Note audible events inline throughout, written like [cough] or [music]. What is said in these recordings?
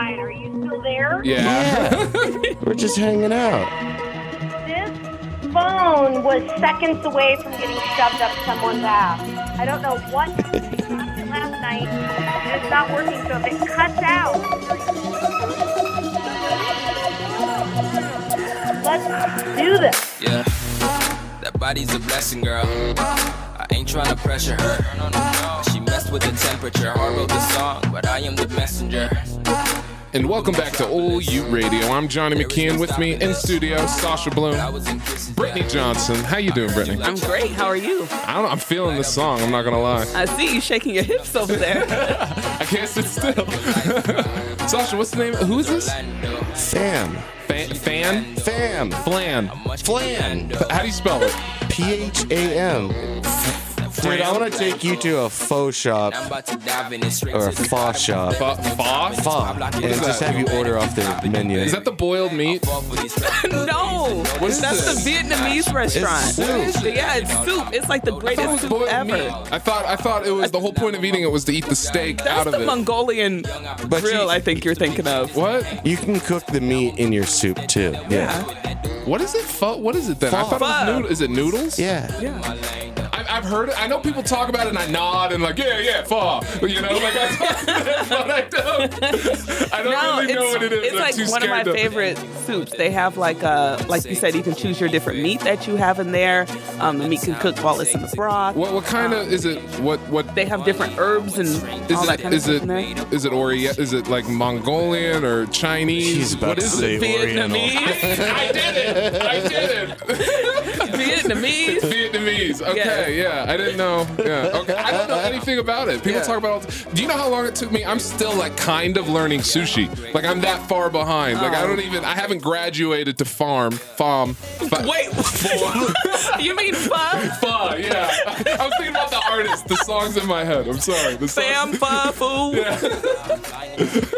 fine. Are you still there? Yeah. [laughs] We're just hanging out. This phone was seconds away from getting shoved up someone's ass. I don't know what happened last night. and It's not working, so if it cuts out, let's do this. Yeah, that body's a blessing, girl. I ain't trying to pressure her. She messed with the temperature. Hard wrote the song, but I am the messenger. And welcome back to Old Ute Radio. I'm Johnny McKeon. With me in studio, Sasha Bloom, was in kisses. Brittany Johnson. How you doing, Brittany? I'm great. How are you? I don't know. I'm feeling this song. I'm not gonna lie. I see you shaking your hips over there. [laughs] I can't sit still. [laughs] Sasha, what's the name? Who is this? Fam. Fan? Fan? Fam. Flan. Flan. How do you spell it? P H A M. Dude, I want to take you to a faux shop I'm about to dive in this straight or a to pho shop. Fa- Fa? Pho. And just that? have you order off their menu. Is that the boiled meat? fall for these no, What is that's this? the Vietnamese restaurant. soup. Yeah, it's soup. It's like the I thought it greatest soup boiled ever. meat. I thought I thought it was the whole point of eating it was to eat the steak That's out of it. That's the. Mongolian But grill. you- I think you're thinking of. what? You can cook the meat in your soup too. Yeah. What is it? Pho? What is it then? I Pho. thought it was Pho. noodle. Is it noodles? Yeah. Yeah. I've, I've heard it. I know people talk about it and I nod and like, yeah, yeah, pho. You know, like I, [laughs] but I don't. I don't No, really know what it is. it's like one of my scared to- favorite soups. They have like uh like you said, you can choose your different meat that you have in there. Um, the meat can cook while it's in the broth. What what kind of is it? What what They have different herbs and is all that it? kind of Is stuff it in there. is it Orient? Is it like Mongolian or Chinese? She's about what to say it? Oriental. Vietnamese. [laughs] I did it. I did it. [laughs] Vietnamese. Vietnamese. Okay, yeah. I didn't know. Yeah. Okay. I don't know anything about it. People Yeah. talk about. All the, do you know how long it took me? I'm still like kind of learning sushi. Like I'm that far behind. Like I oh. don't even. I haven't graduated to farm. Farm. Fa- Wait, [laughs] you mean pho? Pho, yeah. I was thinking about the artist. The songs in my head. I'm sorry. The song- Sam pho food?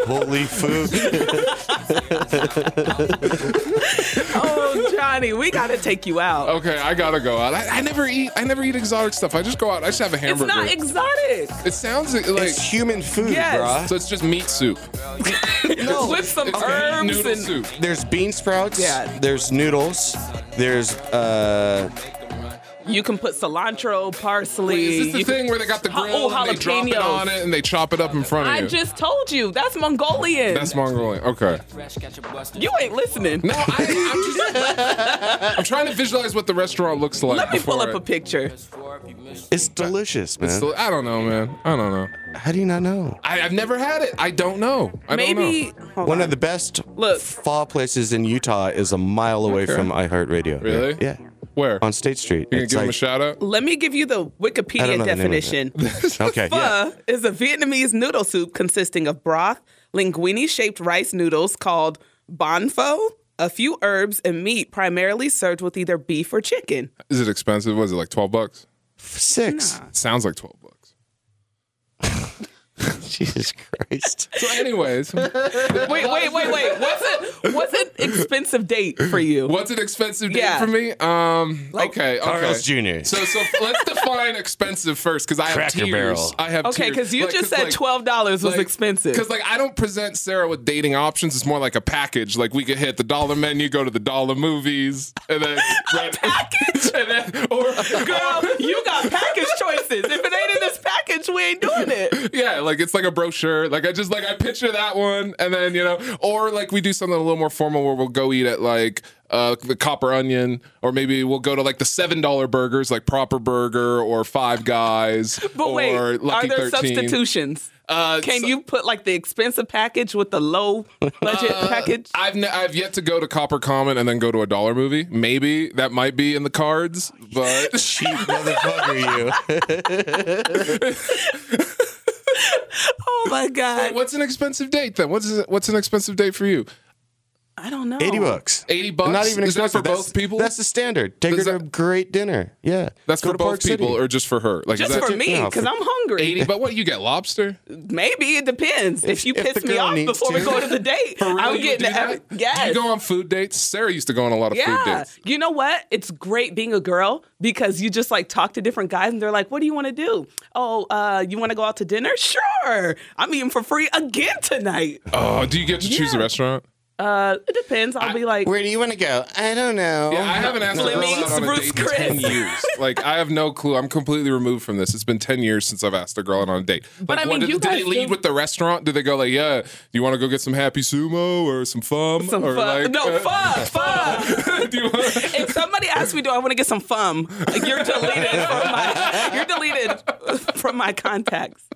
Holy food. [laughs] [laughs] Oh, Johnny, we gotta take you out. Okay, I gotta go out. I, I never eat. I never eat exotic stuff. I just go out. I just have a hamburger. it's not exotic. it sounds like. It's human food, Yes. bruh. so it's just meat soup. [laughs] With some It's herbs noodle and soup. There's bean sprouts. Yeah. There's noodles. There's uh you can put cilantro, parsley. Wait, is this the you can- thing where they got the Ha- grill oh, and they drop it jalapenos. on it and they chop it up in front of I you? I just told you that's Mongolian. That's Mongolian. Okay. you ain't listening. No, I, I'm just. I'm trying to visualize what the restaurant looks like. Let me pull before up a it- picture. it's delicious, man. So- I don't know, man. I don't know. How do you not know? I, I've never had it. I don't know. I don't Maybe know. One on. of the best Look. pho places in Utah is a mile away Okay. from iHeartRadio. Really? Yeah. Where? On State Street. you gonna It's give him a like- shout out? Let me give you the I don't Wikipedia know the name of definition. [laughs] Okay. Pho Yeah. is a Vietnamese noodle soup consisting of broth, linguine-shaped rice noodles called bánh phở, a few herbs, and meat, primarily served with either beef or chicken. Is it expensive? Was it like twelve bucks? Six. Sounds like twelve bucks. [laughs] Jesus Christ. So, anyways, [laughs] Wait, wait, wait, wait. What's it? What's an expensive date for you? what's an expensive date Yeah. for me? Um, Like okay, okay. Carl's Jr. So, so let's define expensive first, because I have Cracker tiers. Barrel. I have Okay, because you Like, just 'cause, said like- twelve dollars was expensive. Because like I don't present Sarah with dating options. It's more like a package. Like we could hit the dollar menu, go to the dollar movies, and then [laughs] rent package, and then or Girl, you got package choices. If it ain't in this package, we ain't doing it. [laughs] yeah, like it's like a brochure. Like I just like I picture that one, and then you know, or like we do something a little more formal where we'll go eat at like. Uh, the copper onion, or maybe we'll go to like the seven dollar burgers, like Proper Burger or Five Guys, But or wait, Lucky are there 13. substitutions? Uh, Can so- you put like the expensive package with the low budget Uh, package? I've ne- I've yet to go to Copper Common and then go to a dollar movie. Maybe that might be in the cards, but [laughs] Cheap motherfucker, you. [laughs] Oh my god! what's an expensive date then? What's what's an expensive date for you? I don't know. 80 bucks. 80 bucks? Not even Is that expensive. for both people? That's the standard. Take Does her to a great dinner. Yeah. That's Go for both Park people City. or just for her? Like, Just is that for me, No, because for- I'm hungry. 80? But what, you get lobster? Maybe it depends. If, If- you if piss me off needs before we go to the [laughs] date, For real, I'm getting do every, that? yes. Do you go on food dates? Sarah used to go on a lot of food dates. You know what? It's great being a girl because you just like talk to different guys and they're like, what do you want to do? Oh, uh, you want to go out to dinner? Sure. I'm eating for free again tonight. Oh, do you get to choose the restaurant? Uh, it depends. I'll be like, Where do you want to go? I don't know. Yeah, I haven't asked a girl out on a Ruth's date in 10 years. Like, I have no clue. I'm completely removed from this. It's been 10 years since I've asked a girl out on a date. But like, I what, mean, did, you did they guys lead do- with the restaurant? Did they go like, yeah, do you want to go get some happy sumo or some fum? some or fun. like, no, uh, fun, fun. [laughs] do you want if somebody asks me, do I want to get some fun? You're deleted from my. You're deleted from my contacts.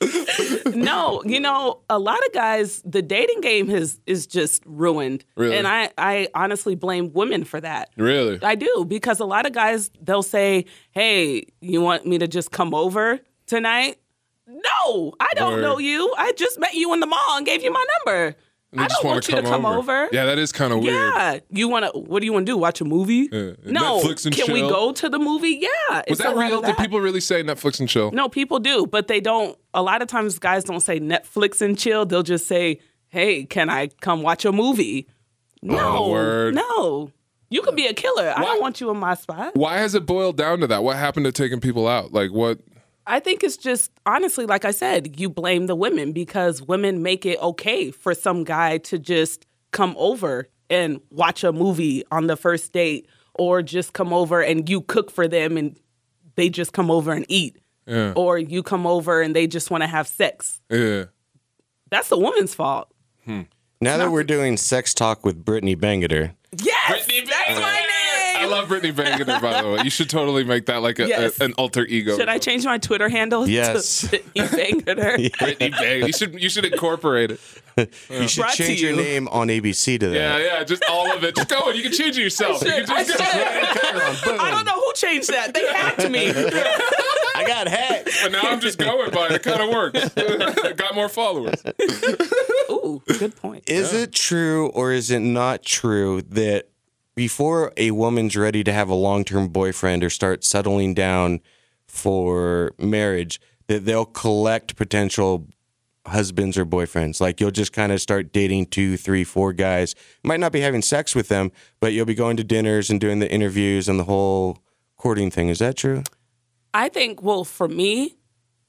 [laughs] no, you know, a lot of guys, the dating game has is just ruined, Really? and I I honestly blame women for that. Really? I do because a lot of guys they'll say, "Hey, you want me to just come over tonight?" No, I don't Word. know you. I just met you in the mall and gave you my number. They I just want you to come over. Yeah, that is kind of weird. Yeah, you want to? What do you want to do? Watch a movie? Yeah. No, Netflix and chill. can we go to the movie? Yeah. Was that real? Did people really say Netflix and chill? No, people do, but they don't. A lot of times, guys don't say Netflix and chill. They'll just say, "Hey, can I come watch a movie?" No, Oh, word. no. You can be a killer. I don't want you in my spot. Why has it boiled down to that? What happened to taking people out? Like, what? I think it's just honestly, like I said, you blame the women because women make it okay for some guy to just come over and watch a movie on the first date or just come over and you cook for them and they just come over and eat. Yeah. Or you come over and they just want to have sex. Yeah. That's the woman's fault. Hmm. Now that we're doing sex talk with Brittany Bangeter, Yes, Brittany that's love Brittany Bangeter, by the way. You should totally make that like a, Yes. a- an alter ego. Should I change my Twitter handle Yes. to Brittany Bangeter? [laughs] Brittany Bangeter. You should you should incorporate it. [laughs] you should Brought to change your name on ABC to that. Yeah, yeah, just all of it. Just go. You can change it yourself. You Should- can I just. I don't know who changed that. They hacked me. [laughs] I got hacked. But now I'm just going by it. It kind of works. Got more followers. Ooh, good point. Is it true or is it not true that before a woman's ready to have a long term boyfriend or start settling down for marriage, that they'll collect potential husbands or boyfriends? Like you'll just kind of start dating two, three, four guys. Might not be having sex with them, but you'll be going to dinners and doing the interviews and the whole courting thing. Is that true? I think, well, for me,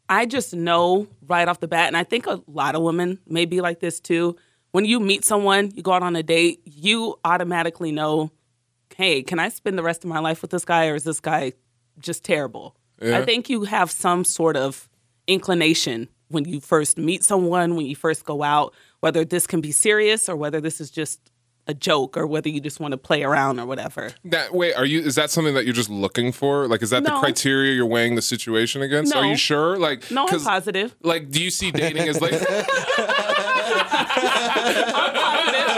I just know right off the bat, and I think a lot of women may be like this too. When you meet someone, you go out on a date, you automatically know, hey, can I spend the rest of my life with this guy or is this guy just terrible? I think you have some sort of inclination when you first meet someone, when you first go out, whether this can be serious or whether this is just a joke or whether you just want to play around or whatever. That wait, are you? Is that something that you're just looking for? Like, is that the criteria you're weighing the situation against? Are you sure? Like, No, I'm positive. Like, do you see dating as like? [laughs] [laughs]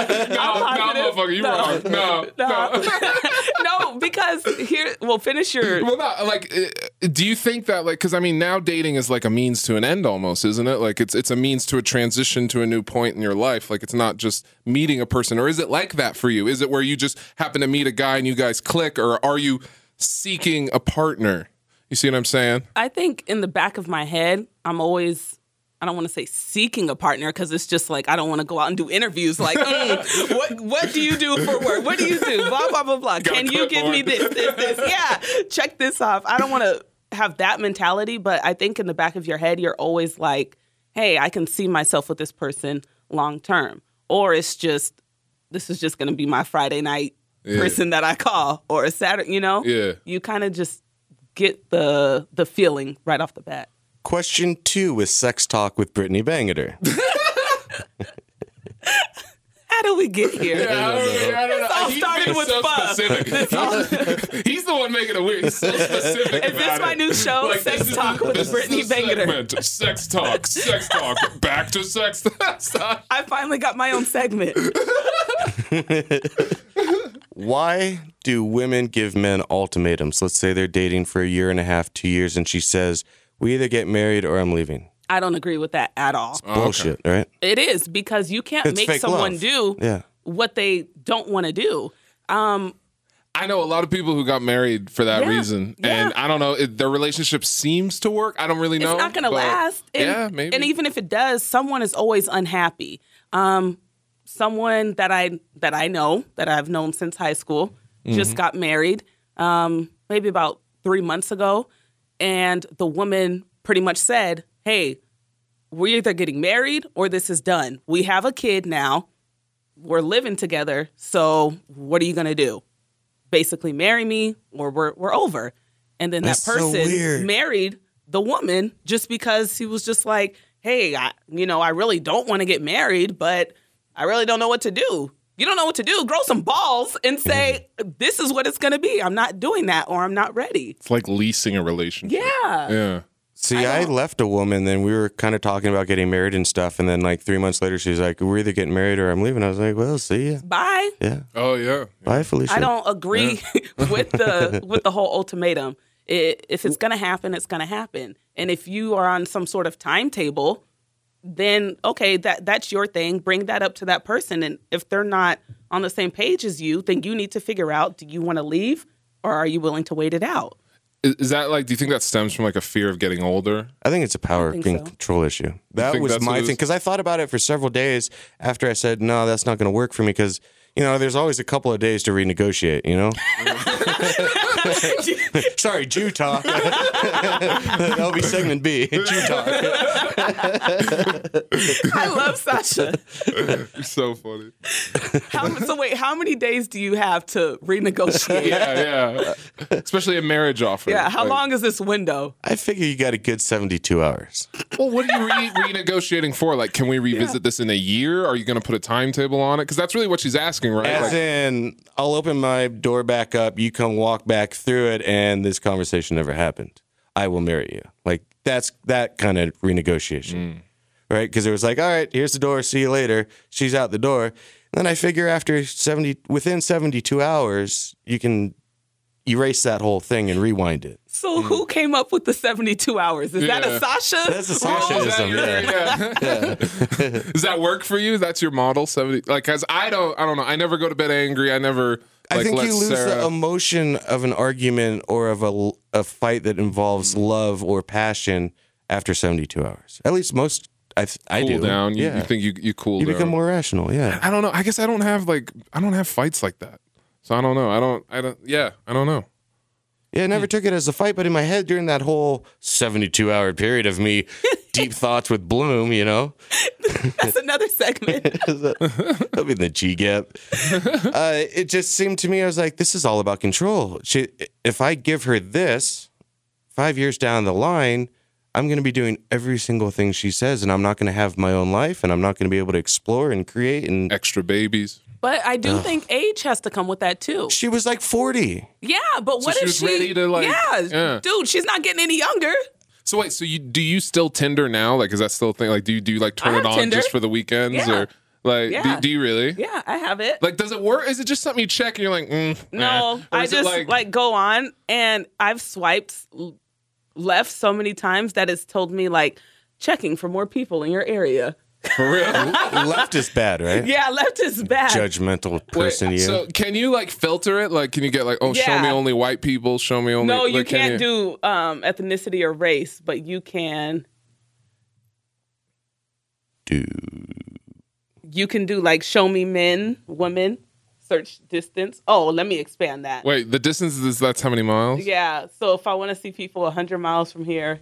I'm no, no, positive. Motherfucker, you No. wrong. No, no. no, [laughs] because here, well, finish your. [laughs] Well, not like. uh, Do you think that like? Because I mean, now dating is like a means to an end, almost, isn't it? Like it's it's a means to a transition to a new point in your life. Like it's not just meeting a person, or is it like that for you? Is it where you just happen to meet a guy and you guys click, or are you seeking a partner? You see what I'm saying? I think in the back of my head, I'm always. I don't want to say seeking a partner because it's just like I don't want to go out and do interviews. Like, [laughs] mm, what what do you do for work? What do you do? Blah blah blah blah. Can you give me this this this? Yeah, check this off. I don't want to have that mentality, but I think in the back of your head, you're always like, hey, I can see myself with this person long term, or it's just this is just going to be my Friday night person that I call, or a Saturday. You know, Yeah. you kind of just get the the feeling right off the bat. Question two with sex talk with Brittany Bangeter. How do we get here? Yeah, I don't, I don't know. all He's started with so fun. specific. [laughs] He's the one making it weird. He's so [laughs] specific. Is this about my it. new show, Like, Sex this is Talk with this is Brittany the Bangeter? segment. Sex talk, sex talk, back to sex talk. [laughs] I finally got my own segment. Why do women give men ultimatums? Let's say they're dating for a year and a half, two years, and she says, We either get married or I'm leaving. I don't agree with that at all. Bullshit, right? It is because you can't It's make fake someone love. do Yeah. what they don't want to do. Um, I know a lot of people who got married for that Yeah, reason, yeah. and I don't know. It, their relationship seems to work. I don't really know. it's not going to but- last. And, yeah, maybe. And even if it does, someone is always unhappy. Um, someone that I that I know that I've known since high school Mm-hmm. just got married, um, maybe about three months ago, and the woman pretty much said, "Hey, we're either getting married or this is done. We have a kid now. We're living together. So what are you going to do? Basically, marry me or we're we're over." And then That's that person weird. married the woman just because he was just like, hey, I, you know, I really don't want to get married, but I really don't know what to do. You don't know what to do. Grow some balls and say, mm-hmm. this is what it's going to be. I'm not doing that or I'm not ready. It's like leasing a relationship. Yeah. Yeah. See, I, left a woman, then we were kind of talking about getting married and stuff, and then like three months later, she's like, "We're either getting married or I'm leaving." I was like, "Well, see ya." Bye. Yeah, Oh yeah. bye, Felicia. I don't agree [laughs] with the [laughs] with the whole ultimatum. It, if it's going to happen, it's going to happen. And if you are on some sort of timetable, then okay, that that's your thing. Bring that up to that person. And if they're not on the same page as you, then you need to figure out: do you want to leave, or are you willing to wait it out? Is, is that like? Do you think that stems from like a fear of getting older? I think it's a power think and so. control issue. That was my thing because I thought about it for several days after I said, "No, that's not going to work for me." Because you know, there's always a couple of days to renegotiate. You know. [laughs] [laughs] Sorry, Jew talk. [laughs] That'll be segment B. Jew talk. I love Sasha. It's so funny. How, so wait, how many days do you have to renegotiate? Yeah, yeah. Especially a marriage offer. Yeah, how Like, long is this window? I figure you got a good 72 hours. Well, what are you re- renegotiating for? Like, can we revisit this in a year? Are you going to put a timetable on it? Because that's really what she's asking, right? As Like, in, I'll open my door back up, you come walk back through it, and this conversation never happened. I will marry you. Like that's that kind of renegotiation, mm. right? Because it was like, all right, here's the door. See you later. She's out the door. And then I figure after seventy, within seventy-two hours, you can erase that whole thing and rewind it. So mm. who came up with the 72 hours? Is that a Sasha? That's a rule? Sasha. Is that, your- yeah. [laughs] Does that work for you? That's your model seventy? Like, cause I don't, I don't know. I never go to bed angry. I never. Like, I think you lose Sarah, the emotion of an argument or of a, a fight that involves mm. love or passion after 72 hours. At least most, I, th- I cool do. down. You, yeah. you think you you cool you down? become more rational. Yeah. I don't know. I guess I don't have like I don't have fights like that. So I don't know. I don't. I don't. Yeah, I don't know. Yeah, I never hmm. took it as a fight, but in my head during that whole 72 hour period of me [laughs] deep thoughts with Bloom, you know, [laughs] That's another segment. [laughs] That'll be the G gap. [laughs] Uh, it just seemed to me, I was like, this is all about control. She, if I give her this five years down the line, I'm going to be doing every single thing she says, and I'm not going to have my own life, and I'm not going to be able to explore and create. And Extra babies. But I do think age has to come with that too. she was like 40. Yeah, but what she if was she? ready to, like- yeah, yeah. dude, she's not getting any younger. So wait. So you do you still Tinder now? Like, is that still a thing? Like, do you do you like turn it on Tinder. just for the weekends Yeah. or like? Yeah. Do, do you really? Yeah, I have it. Like, does it work? Is it just something you check and you're like, mm, no, eh? I just like, go on, and I've swiped left so many times that it's told me like checking for more people in your area. For real. [laughs] Left is bad, right? Yeah, left is bad. Judgmental Wait, person, you. So can you like filter it? Like, can you get like, oh, show me only white people, show me only. no, you like, can can't do um, ethnicity or race, but you can do. you can do like show me men, women, search distance. Oh, let me expand that. Wait, the distance is that's how many miles? Yeah, so if I want to see people 100 miles from here,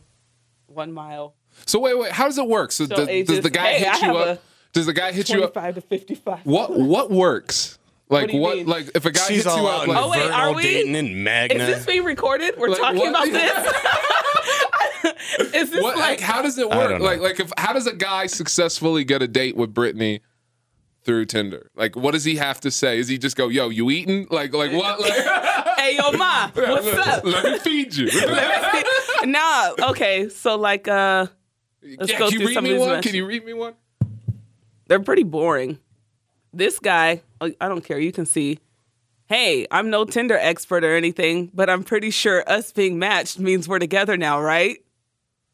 one mile, So wait, wait, how does it work? So, So does, ages- does the guy Hey, I hit you up? Does the guy hit you up? 25 to 55. What what works? Like do you what? Like if a guy She's hits all you up, like Oh, wait, are we? Dayton, and Is this being recorded? We're Like, talking what? about this? [laughs] Is this what? Like, like, how does it work? Like like if how does a guy successfully get a date with Brittany? Through Tinder, like what does he have to say? Is he just go, "Yo, you eating?" Like, like what? Like, [laughs] hey, yo, ma, [laughs] what's up? Let me feed you. nah, okay, so like, uh, Let's yeah, go can you read some me one? messages. Can you read me one? they're pretty boring. This guy, I I don't care, you can see. Hey, I'm no Tinder expert or anything, but I'm pretty sure us being matched means we're together now, right?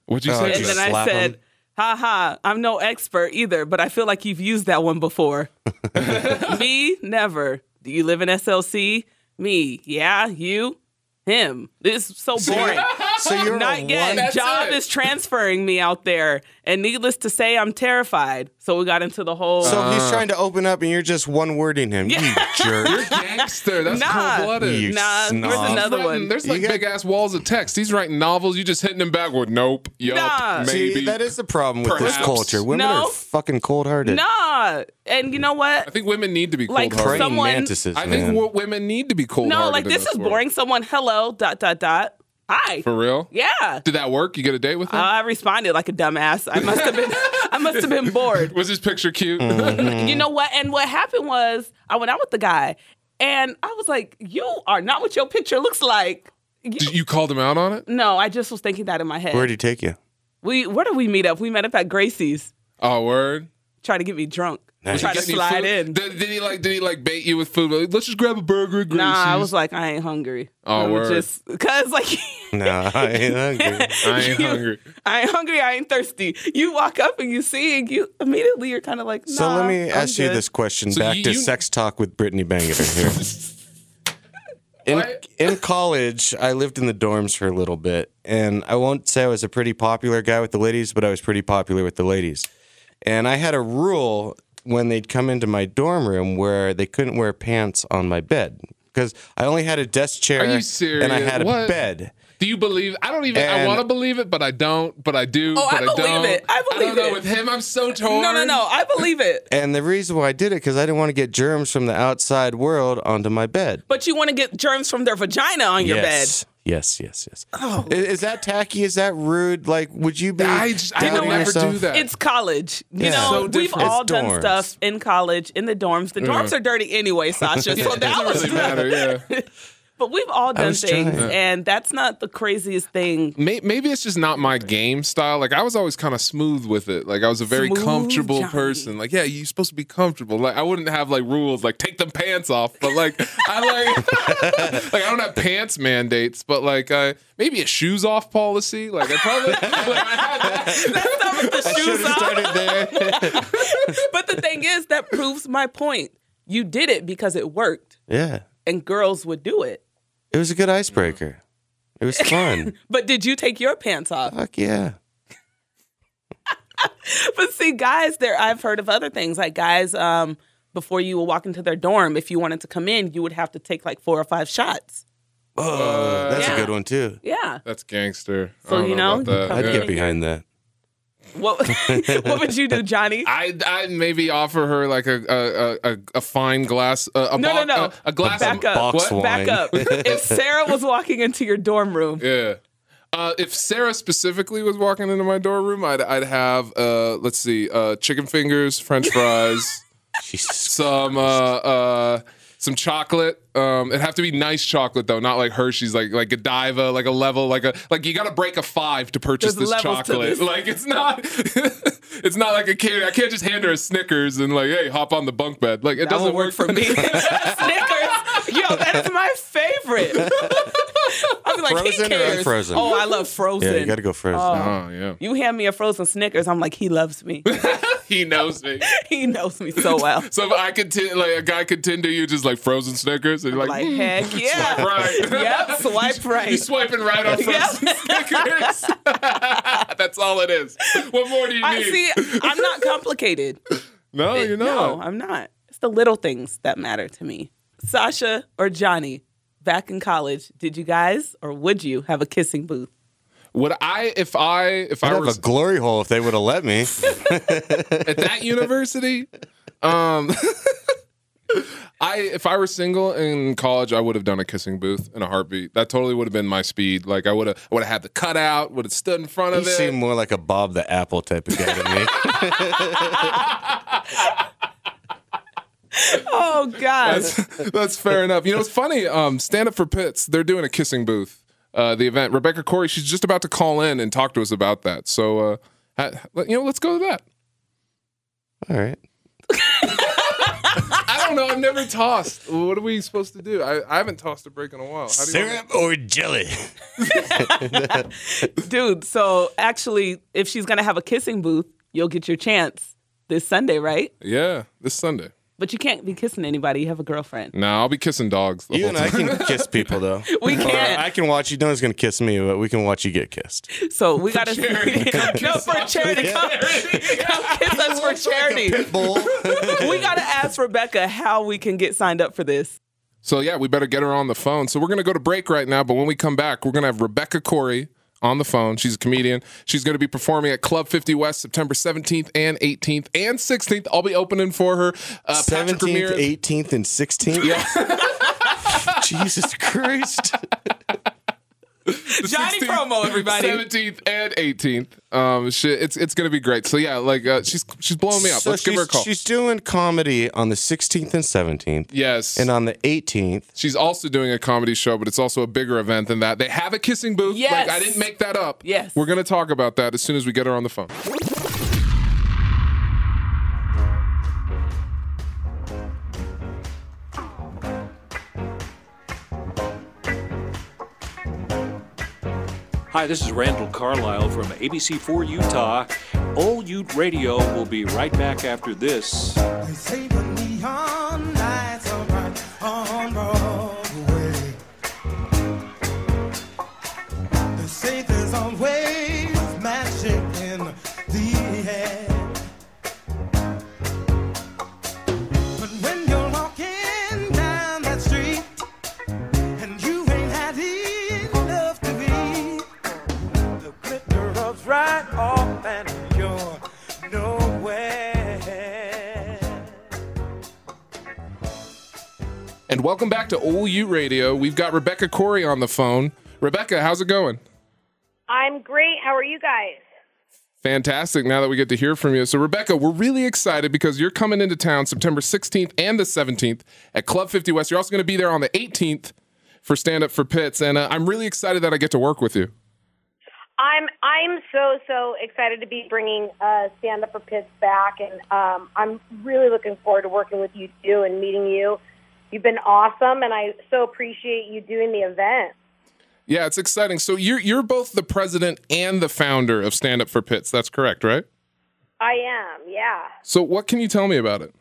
What'd you Oh, say? And then I said, him. Ha ha. I'm no expert either, but I feel like you've used that one before. [laughs] Me, never. Do you live in SLC? Me, yeah. You, him. This is so [laughs] boring. So [laughs] you're Not a yet. Job it. is transferring me out there, and needless to say, I'm terrified. So we got into the whole. So he's uh, trying to open up, and you're just one wording him. You [laughs] jerk. You're a gangster. That's Nah. cold blooded. You nah, snob. there's another one. There's like got- big ass walls of text. He's writing novels. You just hitting him back with nope, yup, Nah. maybe. See, that is the problem with this culture. Women No. are fucking cold hearted. Nah, and you know what? I think women need to be cold Like, hearted. Praying Someone- mantises, I man. think w- women need to be cold hearted. No, like this is boring. Someone, hello, dot dot dot. Hi. For real? Yeah. Did that work? You get a date with him? I responded like a dumbass. I must have been [laughs] I must have been bored. Was his picture cute? Mm. [laughs] You know what? And what happened was I went out with the guy and I was like, You are not what your picture looks like. You- Did you called him out on it? no, I just was thinking that in my head. Where'd he take you? we where did we meet up? We met up at Gracie's, Oh, word. try to get me drunk. Nice. Try to slide in. Did, did he like? Did he like bait you with food? Like, Let's just grab a burger. At Nah, I was like, I ain't hungry. Oh, I'm word. Just cause like [laughs] No, I ain't hungry. [laughs] I ain't you- hungry. I ain't hungry. I ain't thirsty. You walk up and you see, and you immediately you're kind of like. No. So let me I'm ask you this question So back you- to you- sex talk with Brittany Bangeter here. [laughs] In, What? in college, I lived in the dorms for a little bit, and I won't say I was a pretty popular guy with the ladies, but I was pretty popular with the ladies. And I had a rule when they'd come into my dorm room where they couldn't wear pants on my bed because I only had a desk chair Are you and I serious? had a bed. Do you believe? I don't even. I want to believe it, but I don't. But I do. Oh, but I I, believe don't. it. I believe don't know. it. With him, I'm so torn. No, no, no. I believe it. [laughs] And the reason why I did it because I didn't want to get germs from the outside world onto my bed. But you want to get germs from their vagina on your yes. Yes, yes, yes. Oh. Is, is that tacky? Is that rude? Like, would you be? I just. I doubting would never yourself? do that. It's college. You Yeah. know, So we've different. all It's done dorms. stuff in college in the dorms. The dorms mm. are dirty anyway, Sasha. so [laughs] it that doesn't was really matter. Yeah. [laughs] But we've all done things, trying. and that's not the craziest thing. Maybe it's just not my game style. Like I was always kind of smooth with it. Like I was a very Smooth comfortable Johnny. person. Like yeah, you're supposed to be comfortable. Like I wouldn't have like rules like take them pants off. But like I like [laughs] like I don't have pants mandates. But like uh, maybe a shoes off policy. Like I probably [laughs] like, I had that. The shoes Should've off. started there. [laughs] But the thing is, that proves my point. You did it because it worked, yeah, and girls would do it. It was a good icebreaker. It was fun. [laughs] But did you take your pants off? Fuck yeah. [laughs] But see, guys, there I've heard of other things like guys. Um, before you would walk into their dorm, if you wanted to come in, you would have to take like four or five shots. Oh, that's Yeah. a good one too. Yeah. That's gangster. I So, don't you know, about that. I'd Yeah. get behind that. What [laughs] What would you do, Johnny? I I maybe offer her like a a, a, a fine glass uh, a No, no, bo- no. A, a glass Back of up. box what? wine. Back up. If [laughs] Sarah was walking into your dorm room, Yeah. Uh, if Sarah specifically was walking into my dorm room, I'd I'd have uh, let's see, uh, chicken fingers, French fries, [laughs] Jesus. some uh, uh, some chocolate. Um, it'd have to be nice chocolate though, not like Hershey's, like like Godiva, like a level, like a like you got to break a five to purchase There's this chocolate. this. Like it's not, [laughs] it's not like a kid. I can't just hand her a Snickers and like, hey, hop on the bunk bed. Like it that doesn't would work for me. [laughs] Snickers, yo, that's my favorite. [laughs] I'd be like, Frozen he or cares. unfrozen? Oh, I love frozen. Yeah, you got to go frozen. Oh yeah, You hand me a frozen Snickers, I'm like, he loves me. [laughs] he knows me. [laughs] he knows me so well. [laughs] So if I could, t- like a guy could tend to you just like frozen Snickers, and like, Like, "Mm, heck yeah. swipe right. Yep, swipe right. He's swiping right on frozen Snickers. That's all it is. What more do you need? I need? see. I'm not complicated. no, you're No. I'm not. It's the little things that matter to me. Sasha or Johnny, back in college, did you guys or would you have a kissing booth? Would I, if I, if I'd I have was a glory hole if they would have let me. [laughs] at that university, um, [laughs] I, if I were single in college, I would have done a kissing booth in a heartbeat. That totally would have been my speed. Like I would have, would have had the cutout, would have stood in front You of it. You seem more like a Bob the Apple type of guy to me. [laughs] Oh God. That's, that's fair enough. You know, it's funny. Um, Stand Up for Pits, they're doing a kissing booth. Uh, the event. Rebecca Corry, she's just about to call in and talk to us about that. So, uh, you know, let's go to that. All right. I [laughs] I don't know. I've never tossed. What are we supposed to do? I, I haven't tossed a break in a while. How do you Syrup or jelly? [laughs] Dude, so actually, if she's going to have a kissing booth, you'll get your chance this Sunday, right? Yeah, this Sunday. But you can't be kissing anybody. You have a girlfriend. Nah, I'll be kissing dogs. The You whole and I can [laughs] kiss people though. [laughs] We can't. I can watch you. No one's gonna kiss me, but we can watch you get kissed. So we got to [laughs] charity. Come no for charity. Come, come kiss us for charity. we got to ask Rebecca how we can get signed up for this. So yeah, we better get her on the phone. So we're gonna go to break right now, but when we come back, we're gonna have Rebecca Corry on the phone. She's a comedian. She's gonna be performing at Club 50 West September 17th and 18th and 16th. I'll be opening for her. Uh, Patrick Seventeenth, Ramirez. eighteenth, and sixteenth. [laughs] Jesus Christ! [laughs] Johnny 16th, promo, everybody. 17th and 18th. Um, shit, it's it's gonna be great. So yeah, like uh, she's she's blowing me up. So Let's give her a call. She's doing comedy on the sixteenth and seventeenth, yes, and on the eighteenth. She's also doing a comedy show, but it's also a bigger event than that. They have a kissing booth. Yes. Like, I didn't make that up. Yes. We're going to talk about that as soon as we get her on the phone. Hi, this is Randall Carlisle from ABC4 Utah. Old Ute Radio will be right back after this. Neon off and you're nowhere. And welcome back to Old Ute Radio. We've got Rebecca Corry on the phone. Rebecca, how's it going? I'm great. How are you guys? Fantastic now that we get to hear from you. So, Rebecca, we're really excited because you're coming into town September 16th and the 17th at Club 50 West. You're also going to be there on the 18th for Stand Up for Pits. And uh, I'm really excited that I get to work with you. I'm I'm so so excited to be bringing uh, Stand Up for Pits back, and um, I'm really looking forward to working with you too and meeting you. You've been awesome, and I so appreciate you doing the event. Yeah, it's exciting. So, you're, you're both the president and the founder of Stand Up for Pits. That's correct, right? I am, yeah. So, what can you tell me about it?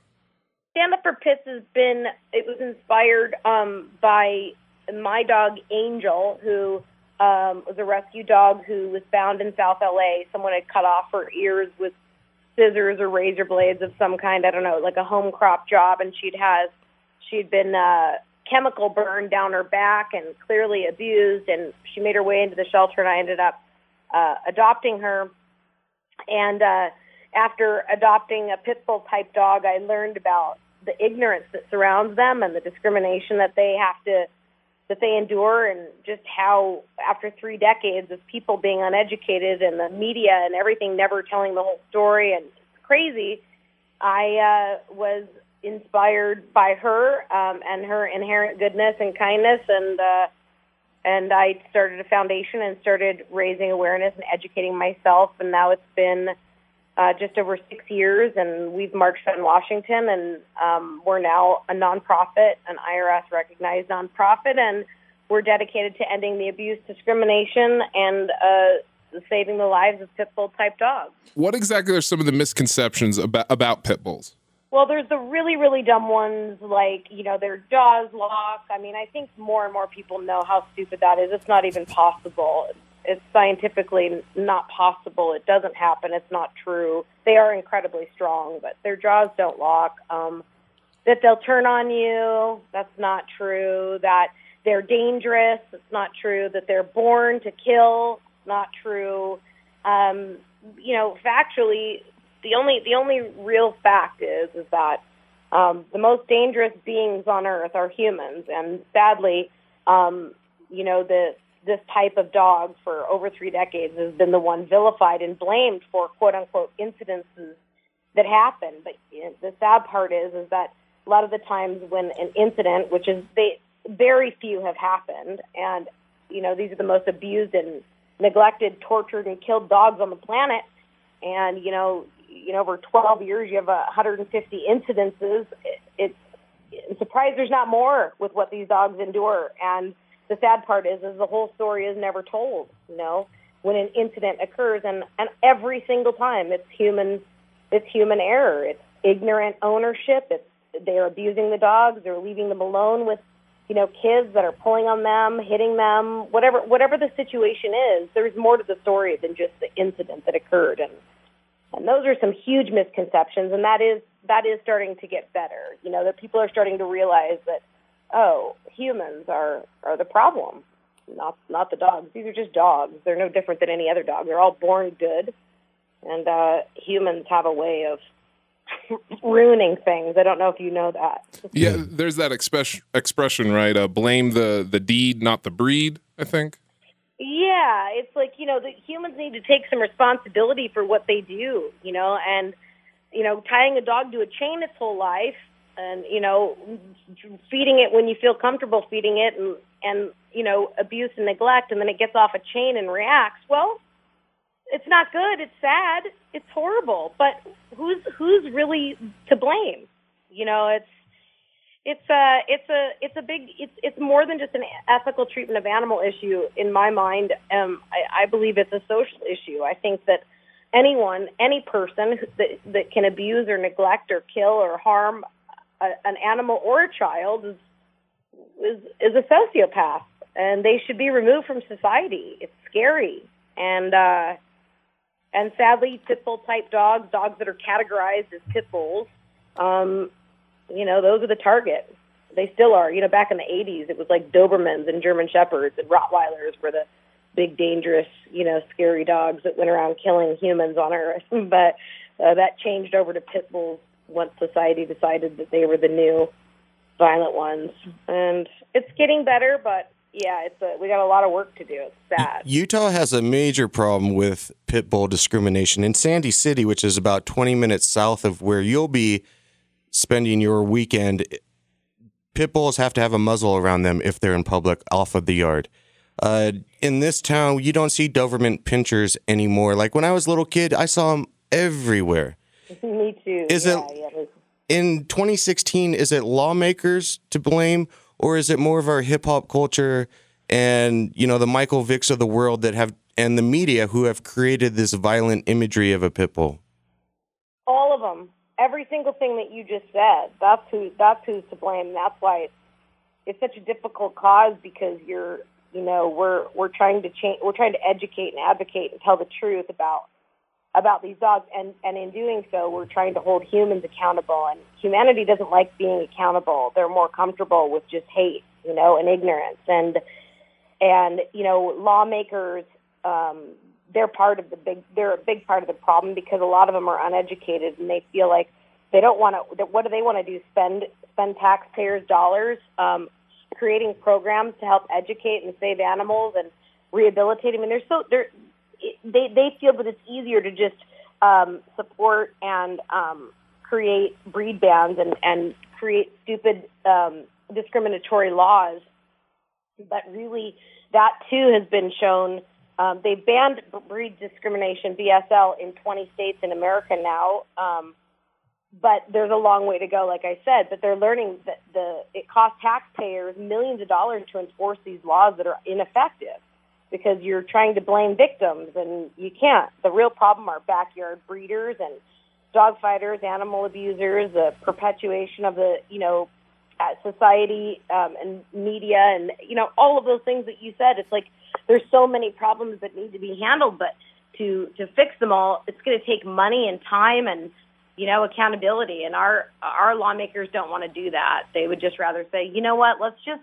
Stand Up for Pits has been, it was inspired um, by my dog Angel, who um, was a rescue dog who was found in South LA. Someone had cut off her ears with scissors or razor blades of some kind. I don't know, like a home crop job, and she'd has she'd been uh, chemical burned down her back and clearly abused. And she made her way into the shelter, and I ended up uh, adopting her. And uh, after adopting a pit bull type dog, I learned about the ignorance that surrounds them and the discrimination that they have to that they endure and just how after three decades of people being uneducated and the media and everything never telling the whole story and crazy i uh was inspired by her um and her inherent goodness and kindness and uh and I started a foundation and started raising awareness and educating myself and now it's been uh, just over six years, and we've marched on Washington, and um, we're now a nonprofit, an IRS recognized nonprofit, and we're dedicated to ending the abuse, discrimination, and uh, saving the lives of pit bull type dogs. What exactly are some of the misconceptions about, about pit bulls? Well, there's the really, really dumb ones like, you know, their jaws lock. I mean, I think more and more people know how stupid that is. It's not even possible. It's scientifically not possible. It doesn't happen. It's not true. They are incredibly strong, but their jaws don't lock. Um, that they'll turn on you. That's not true. That they're dangerous. It's not true. That they're born to kill. Not true. Um, you know, factually, the only the only real fact is is that um, the most dangerous beings on earth are humans, and sadly, um, you know, the this type of dog for over three decades has been the one vilified and blamed for quote unquote incidences that happen. But the sad part is is that a lot of the times when an incident, which is they very few have happened, and you know these are the most abused and neglected, tortured, and killed dogs on the planet. And you know, you know, over 12 years, you have 150 incidences. It, it's surprised there's not more with what these dogs endure. And the sad part is, is the whole story is never told. You know, when an incident occurs, and and every single time it's human, it's human error. It's ignorant ownership. It's they're abusing the dogs. They're leaving them alone with, you know, kids that are pulling on them, hitting them, whatever whatever the situation is. There's more to the story than just the incident that occurred, and and those are some huge misconceptions. And that is that is starting to get better. You know, that people are starting to realize that oh, humans are are the problem, not not the dogs. These are just dogs. They're no different than any other dog. They're all born good, and uh, humans have a way of [laughs] ruining things. I don't know if you know that. Yeah, there's that express, expression, right? Uh, blame the the deed, not the breed. I think. Yeah, it's like you know the humans need to take some responsibility for what they do. You know, and you know tying a dog to a chain its whole life, and you know feeding it when you feel comfortable feeding it, and and you know abuse and neglect, and then it gets off a chain and reacts. Well, it's not good. It's sad. It's horrible. But who's who's really to blame? You know, it's it's a it's a it's a big it's it's more than just an ethical treatment of animal issue in my mind. Um, I, I believe it's a social issue. I think that anyone, any person that that can abuse or neglect or kill or harm a, an animal or a child is is is a sociopath, and they should be removed from society. It's scary, and uh, and sadly, pit bull type dogs, dogs that are categorized as pit bulls, um, you know, those are the target. They still are. You know, back in the 80s, it was like Dobermans and German Shepherds and Rottweilers were the big, dangerous, you know, scary dogs that went around killing humans on Earth. [laughs] but uh, that changed over to pit bulls once society decided that they were the new violent ones. And it's getting better, but yeah, it's a, we got a lot of work to do. It's sad. Utah has a major problem with pit bull discrimination. In Sandy City, which is about 20 minutes south of where you'll be spending your weekend, pit bulls have to have a muzzle around them if they're in public off of the yard. Uh, in this town, you don't see Doberman pinschers anymore. Like when I was a little kid, I saw them everywhere. Me too. Is yeah, it- yeah, In 2016, is it lawmakers to blame, or is it more of our hip hop culture and you know the Michael Vicks of the world that have and the media who have created this violent imagery of a pit bull? all of them every single thing that you just said that's who that's who's to blame that's why it's it's such a difficult cause because you're you know we're we're trying to change we're trying to educate and advocate and tell the truth about about these dogs. And and in doing so we're trying to hold humans accountable. And humanity doesn't like being accountable. They're more comfortable with just hate you know and ignorance. And and you know lawmakers um they're part of the big they're a big part of the problem because a lot of them are uneducated and they feel like they don't want to what do they want to do? Spend spend taxpayers dollars um creating programs to help educate and save animals and rehabilitate. Them and they're so they're they they feel that it's easier to just um support and um create breed bans and and create stupid um discriminatory laws but really that too has been shown. Um, they banned breed discrimination (BSL) in 20 states in America now, um, but there's a long way to go. Like I said, but they're learning that the it costs taxpayers millions of dollars to enforce these laws that are ineffective because you're trying to blame victims and you can't. The real problem are backyard breeders and dog fighters, animal abusers, the perpetuation of the you know society um, and media and you know all of those things that you said. It's like there's so many problems that need to be handled but to to fix them all it's going to take money and time and you know accountability and our our lawmakers don't want to do that. They would just rather say you know what? Let's just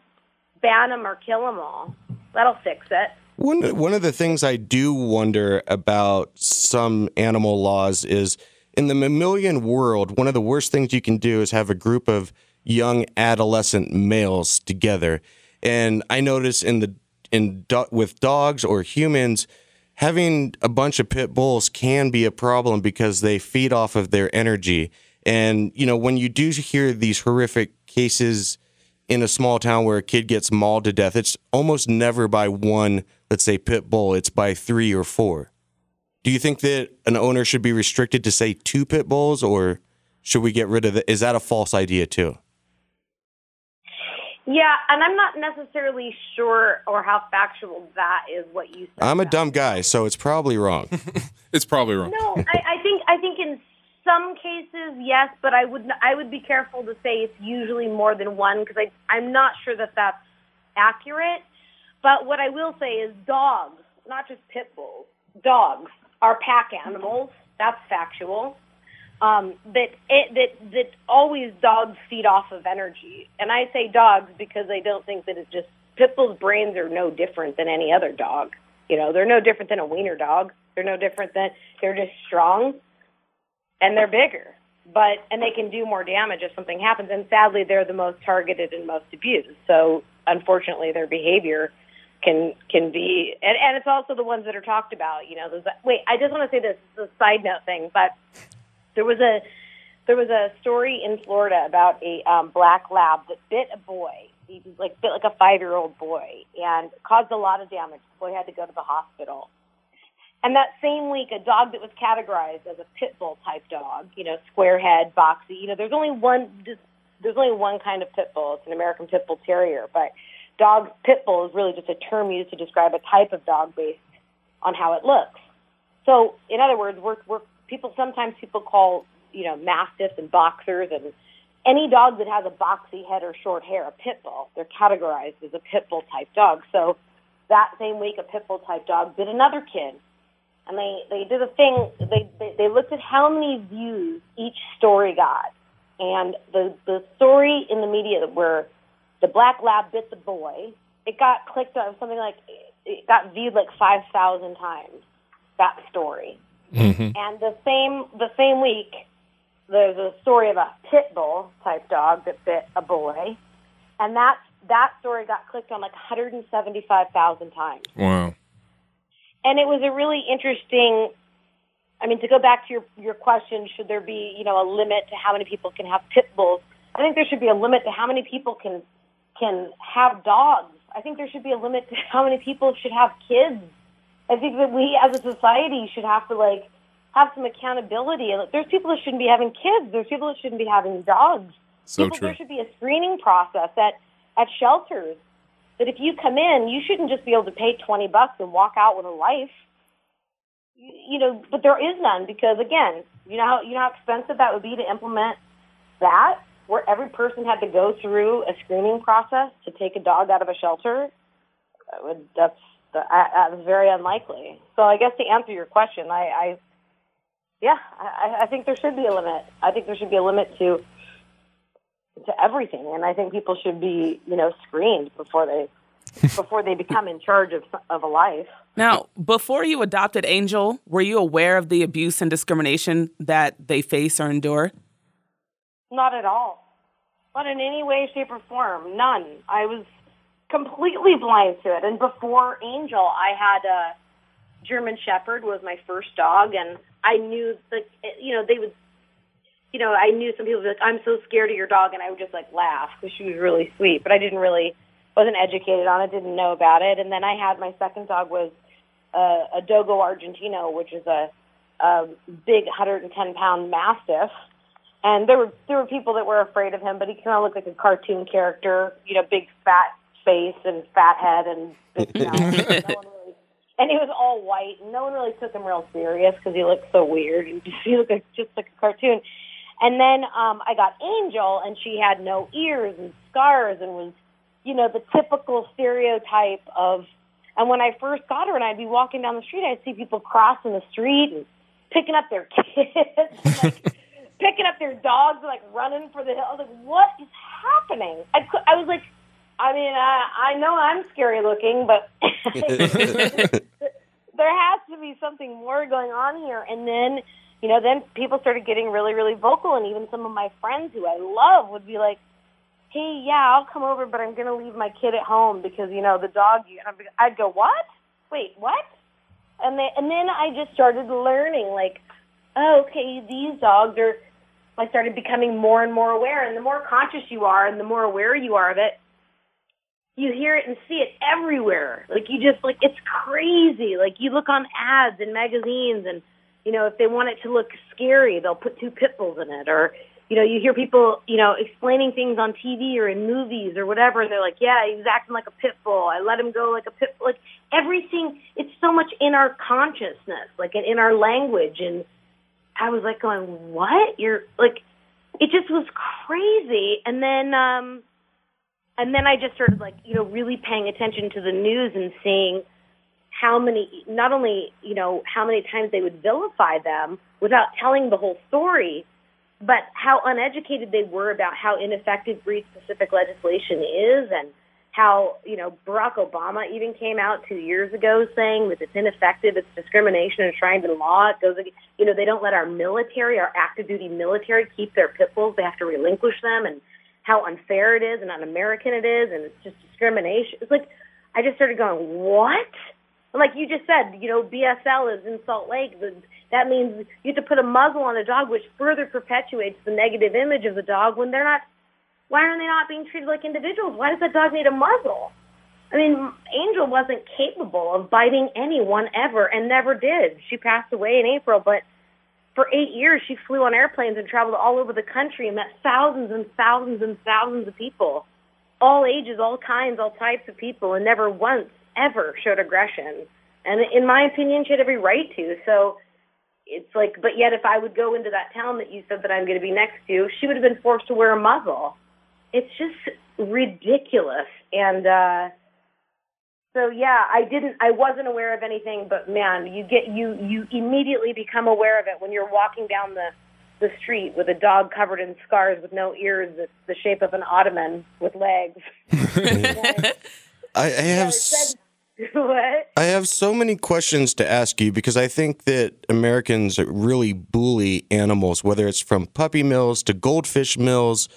ban them or kill them all. That'll fix it One one of the things I do wonder about some animal laws is in the mammalian world, one of the worst things you can do is have a group of young adolescent males together. And I notice in the in do, with dogs or humans having a bunch of pit bulls can be a problem because they feed off of their energy. And you know, when you do hear these horrific cases in a small town where a kid gets mauled to death, it's almost never by one, let's say, pit bull. It's by three or four. Do you think that an owner should be restricted to say two pit bulls, or should we get rid of it? Is that a false idea too? Yeah, and I'm not necessarily sure or how factual that is. What you said. I'm a dumb guy, so it's probably wrong. [laughs] It's probably wrong. No, I, I think I think in some cases yes, but I would I would be careful to say it's usually more than one because I I'm not sure that that's accurate. But what I will say is dogs, not just pit bulls, dogs are pack animals. That's factual. Um, that it, that that always dogs feed off of energy, and I say dogs because I don't think that it's just pit bulls' brains are no different than any other dog. You know, they're no different than a wiener dog. They're no different than they're just strong and they're bigger. But and they can do more damage if something happens. And sadly, they're the most targeted and most abused. So unfortunately, their behavior can can be and, and it's also the ones that are talked about. You know, those, wait, I just want to say this. This is a side note thing, but there was a there was a story in Florida about a um, black lab that bit a boy. He was like bit like a five year old boy and caused a lot of damage. The boy had to go to the hospital. And that same week, a dog that was categorized as a pit bull type dog, you know, square head, boxy. You know, there's only one. There's only one kind of pit bull. It's an American pit bull terrier, but dog pit bull is really just a term used to describe a type of dog based on how it looks. So, in other words, we're, we're people. Sometimes people call you know mastiffs and boxers and any dog that has a boxy head or short hair a pit bull. They're categorized as a pit bull type dog. So that same week, a pit bull type dog bit another kid, and they they did a thing. They they, they looked at how many views each story got, and the the story in the media where the black lab bit the boy, it got clicked on something like it got viewed like five thousand times. That story. Mm-hmm. And the same the same week, there's a story of a pit bull type dog that bit a boy, and that that story got clicked on like 175,000 times. Wow. And it was a really interesting. I mean, to go back to your your question, should there be you know a limit to how many people can have pit bulls? I think there should be a limit to how many people can can have dogs. I think there should be a limit to how many people should have kids. I think that we as a society should have to like have some accountability. And there's people that shouldn't be having kids. There's people that shouldn't be having dogs. So people, true. There should be a screening process at at shelters. That if you come in, you shouldn't just be able to pay twenty bucks and walk out with a life. You, you know, but there is none because again, you know how you know how expensive that would be to implement that, where every person had to go through a screening process to take a dog out of a shelter. That would, that's that's very unlikely. So I guess to answer your question, I, I yeah, I, I think there should be a limit. I think there should be a limit to to everything, and I think people should be you know screened before they [laughs] before they become in charge of of a life. Now, before you adopted Angel, were you aware of the abuse and discrimination that they face or endure? Not at all. Not in any way, shape, or form. None. I was completely blind to it. And before Angel, I had a German Shepherd was my first dog, and I knew that you know they would. You know, I knew some people would be like, "I'm so scared of your dog," and I would just like laugh because she was really sweet. But I didn't really wasn't educated on it, didn't know about it. And then I had my second dog was uh, a Dogo Argentino, which is a, a big 110 pound mastiff. And there were there were people that were afraid of him, but he kind of looked like a cartoon character, you know, big fat face and fat head and big [laughs] mouth. no one really, and he was all white. And no one really took him real serious because he looked so weird. He looked like, just like a cartoon. And then um, I got Angel, and she had no ears and scars and was, you know, the typical stereotype of. And when I first got her, and I'd be walking down the street, I'd see people crossing the street and picking up their [laughs] kids, like [laughs] picking up their dogs, like running for the hill. I was like, "What is happening?" I, cou- I was like, I mean, I, I know I'm scary looking, but [laughs] there has to be something more going on here. And then, you know, then people started getting really, really vocal, and even some of my friends who I love would be like, "Hey, yeah, I'll come over, but I'm going to leave my kid at home because you know the dog." And I'd, be, I'd go, "What? Wait, what?" And then, and then I just started learning, like, oh, okay, these dogs are. I started becoming more and more aware, and the more conscious you are, and the more aware you are of it, you hear it and see it everywhere. Like you just like it's crazy. Like you look on ads in magazines and you know, if they want it to look scary, they'll put two pit bulls in it or you know, you hear people, you know, explaining things on TV or in movies or whatever, and they're like, yeah, he was acting like a pit bull. I let him go like a pit bull. Like everything, it's so much in our consciousness, like in our language. And I was like going, what? You're like, it just was crazy. And then, um, and then I just started like, you know, really paying attention to the news and seeing how many, not only, you know, how many times they would vilify them without telling the whole story, but how uneducated they were about how ineffective breed specific legislation is and how, you know, Barack Obama even came out two years ago saying that it's ineffective, it's discrimination enshrined in law. It goes, you know, they don't let our military, our active duty military, keep their pit bulls. They have to relinquish them, and how unfair it is and un-American it is, and it's just discrimination. It's like I just started going, what? Like you just said, you know, BSL is in Salt Lake. That means you have to put a muzzle on a dog, which further perpetuates the negative image of the dog when they're not. Why are they not being treated like individuals? Why does that dog need a muzzle? I mean, Angel wasn't capable of biting anyone ever and never did. She passed away in April, but for eight years she flew on airplanes and traveled all over the country and met thousands and thousands and thousands of people, all ages, all kinds, all types of people, and never once ever showed aggression. And in my opinion, she had every right to. So it's like, but yet if I would go into that town that you said that I'm going to be next to, she would have been forced to wear a muzzle. It's just ridiculous. And, uh, so yeah, I didn't, I wasn't aware of anything, but man, you get, you, you immediately become aware of it when you're walking down the, the street with a dog covered in scars with no ears that's the shape of an ottoman with legs. [laughs] [laughs] I, I have s- [laughs] what? I have so many questions to ask you because I think that Americans really bully animals, whether it's from puppy mills to goldfish mills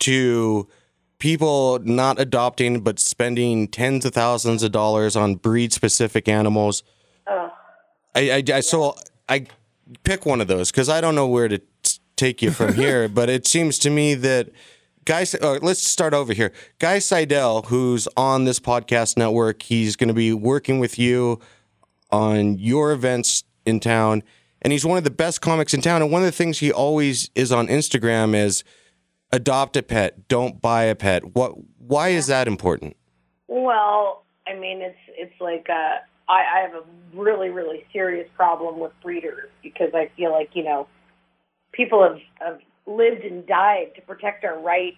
to people not adopting but spending tens of thousands of dollars on breed specific animals. Oh. I, I, I so I pick one of those because I don't know where to t- take you from [laughs] here, but it seems to me that Guy, uh, let's start over here. Guy Seidel, who's on this podcast network, he's going to be working with you on your events in town, and he's one of the best comics in town. And one of the things he always is on Instagram is adopt a pet, don't buy a pet. What? Why is that important? Well, I mean, it's it's like uh, I, I have a really really serious problem with breeders because I feel like you know people have, have lived and died to protect our right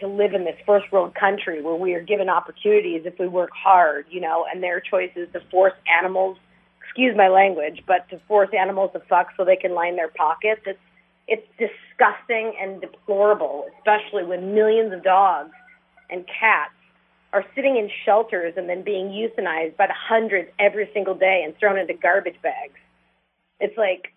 to live in this first world country where we are given opportunities if we work hard, you know, and their choice is to force animals, excuse my language, but to force animals to fuck so they can line their pockets. It's it's disgusting and deplorable, especially when millions of dogs and cats are sitting in shelters and then being euthanized by the hundreds every single day and thrown into garbage bags. It's like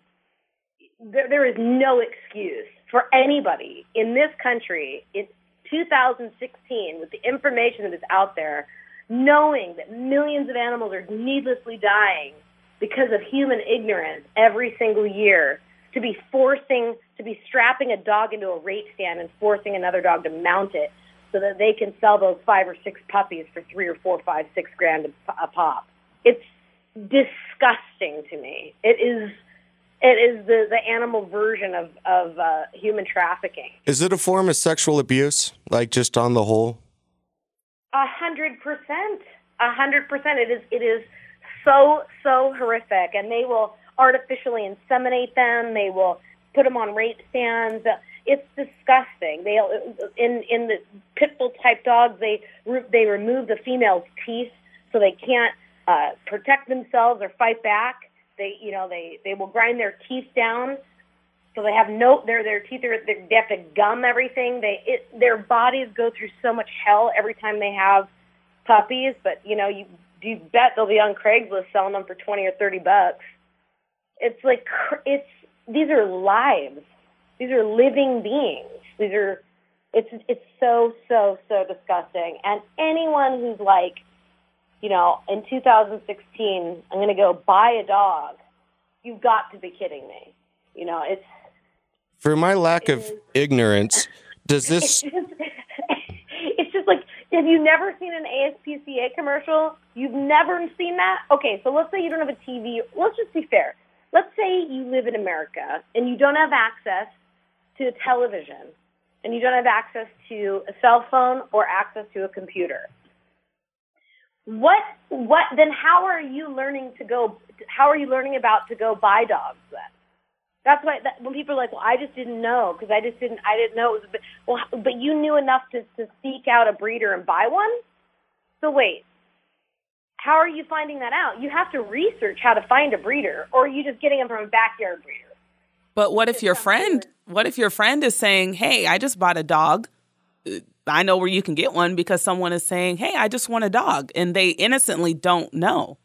there, there is no excuse for anybody in this country in 2016 with the information that is out there, knowing that millions of animals are needlessly dying because of human ignorance every single year, to be forcing, to be strapping a dog into a rape stand and forcing another dog to mount it so that they can sell those five or six puppies for three or four, five, six grand a, a pop. It's disgusting to me. It is it is the, the animal version of, of uh, human trafficking. Is it a form of sexual abuse, like just on the whole? A hundred percent. A hundred percent. It is it is so so horrific, and they will artificially inseminate them. They will put them on rape stands. It's disgusting. They in in the pit bull type dogs they they remove the female's teeth so they can't uh, protect themselves or fight back. They you know they they will grind their teeth down so they have no their their teeth are they have to gum everything. They it, their bodies go through so much hell every time they have puppies. But you know you you bet they'll be on Craigslist selling them for twenty or thirty bucks. It's like it's these are lives. These are living beings. These are it's it's so so so disgusting. And anyone who's like, you know, in 2016, I'm going to go buy a dog. You've got to be kidding me. You know, it's For my lack of ignorance, does it's [laughs] this just, it's just like have you never seen an ASPCA commercial? You've never seen that? Okay, so let's say you don't have a TV. Let's just be fair. Let's say you live in America and you don't have access to television and you don't have access to a cell phone or access to a computer, what what then how are you learning to go how are you learning about to go buy dogs then? That's why that, when people are like, "Well, I just didn't know because I just didn't I didn't know it was." A bit, well, but you knew enough to to seek out a breeder and buy one. So wait, how are you finding that out? You have to research how to find a breeder, or are you just getting them from a backyard breeder? But what if your friend? What if your friend is saying, "Hey, I just bought a dog. I know where you can get one because someone is saying, "Hey, I just want a dog," and they innocently don't know.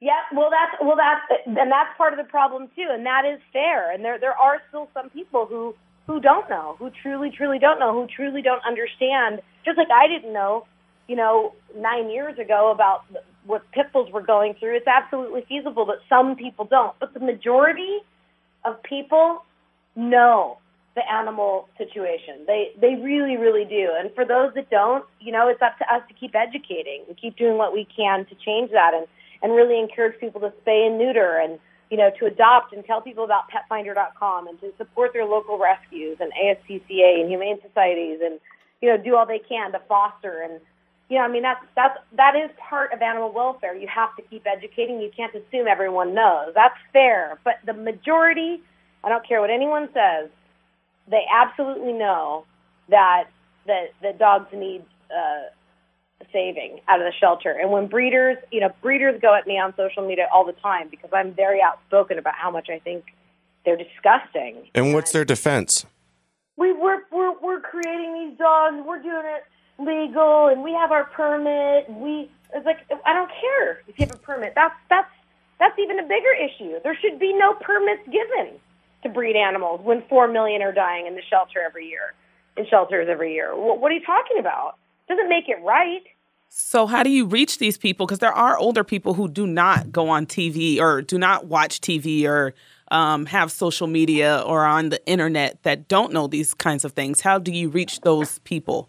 Yeah, well, that's well, that's and that's part of the problem too, and that is fair. And there there are still some people who who don't know, who truly truly don't know, who truly don't understand. Just like I didn't know, you know, nine years ago about what pit bulls were going through. It's absolutely feasible, but some people don't. But the majority of people know the animal situation. They they really really do. And for those that don't, you know, it's up to us to keep educating and keep doing what we can to change that and and really encourage people to spay and neuter and you know to adopt and tell people about petfinder.com and to support their local rescues and ASPCA and humane societies and you know do all they can to foster and you know I mean that's that's that is part of animal welfare. You have to keep educating. You can't assume everyone knows. That's fair, but the majority, I don't care what anyone says, they absolutely know that that that dogs need uh, saving out of the shelter. And when breeders, you know, breeders go at me on social media all the time because I'm very outspoken about how much I think they're disgusting. And what's their defense? We we're we're, we're creating these dogs. We're doing it legal, and we have our permit. And we it's like I don't care if you have a permit. That's that's that's even a bigger issue. There should be no permits given to breed animals when four million are dying in the shelter every year, in shelters every year. What, what are you talking about? Doesn't make it right. So how do you reach these people? Because there are older people who do not go on TV or do not watch TV or um, have social media or on the internet that don't know these kinds of things. How do you reach those people?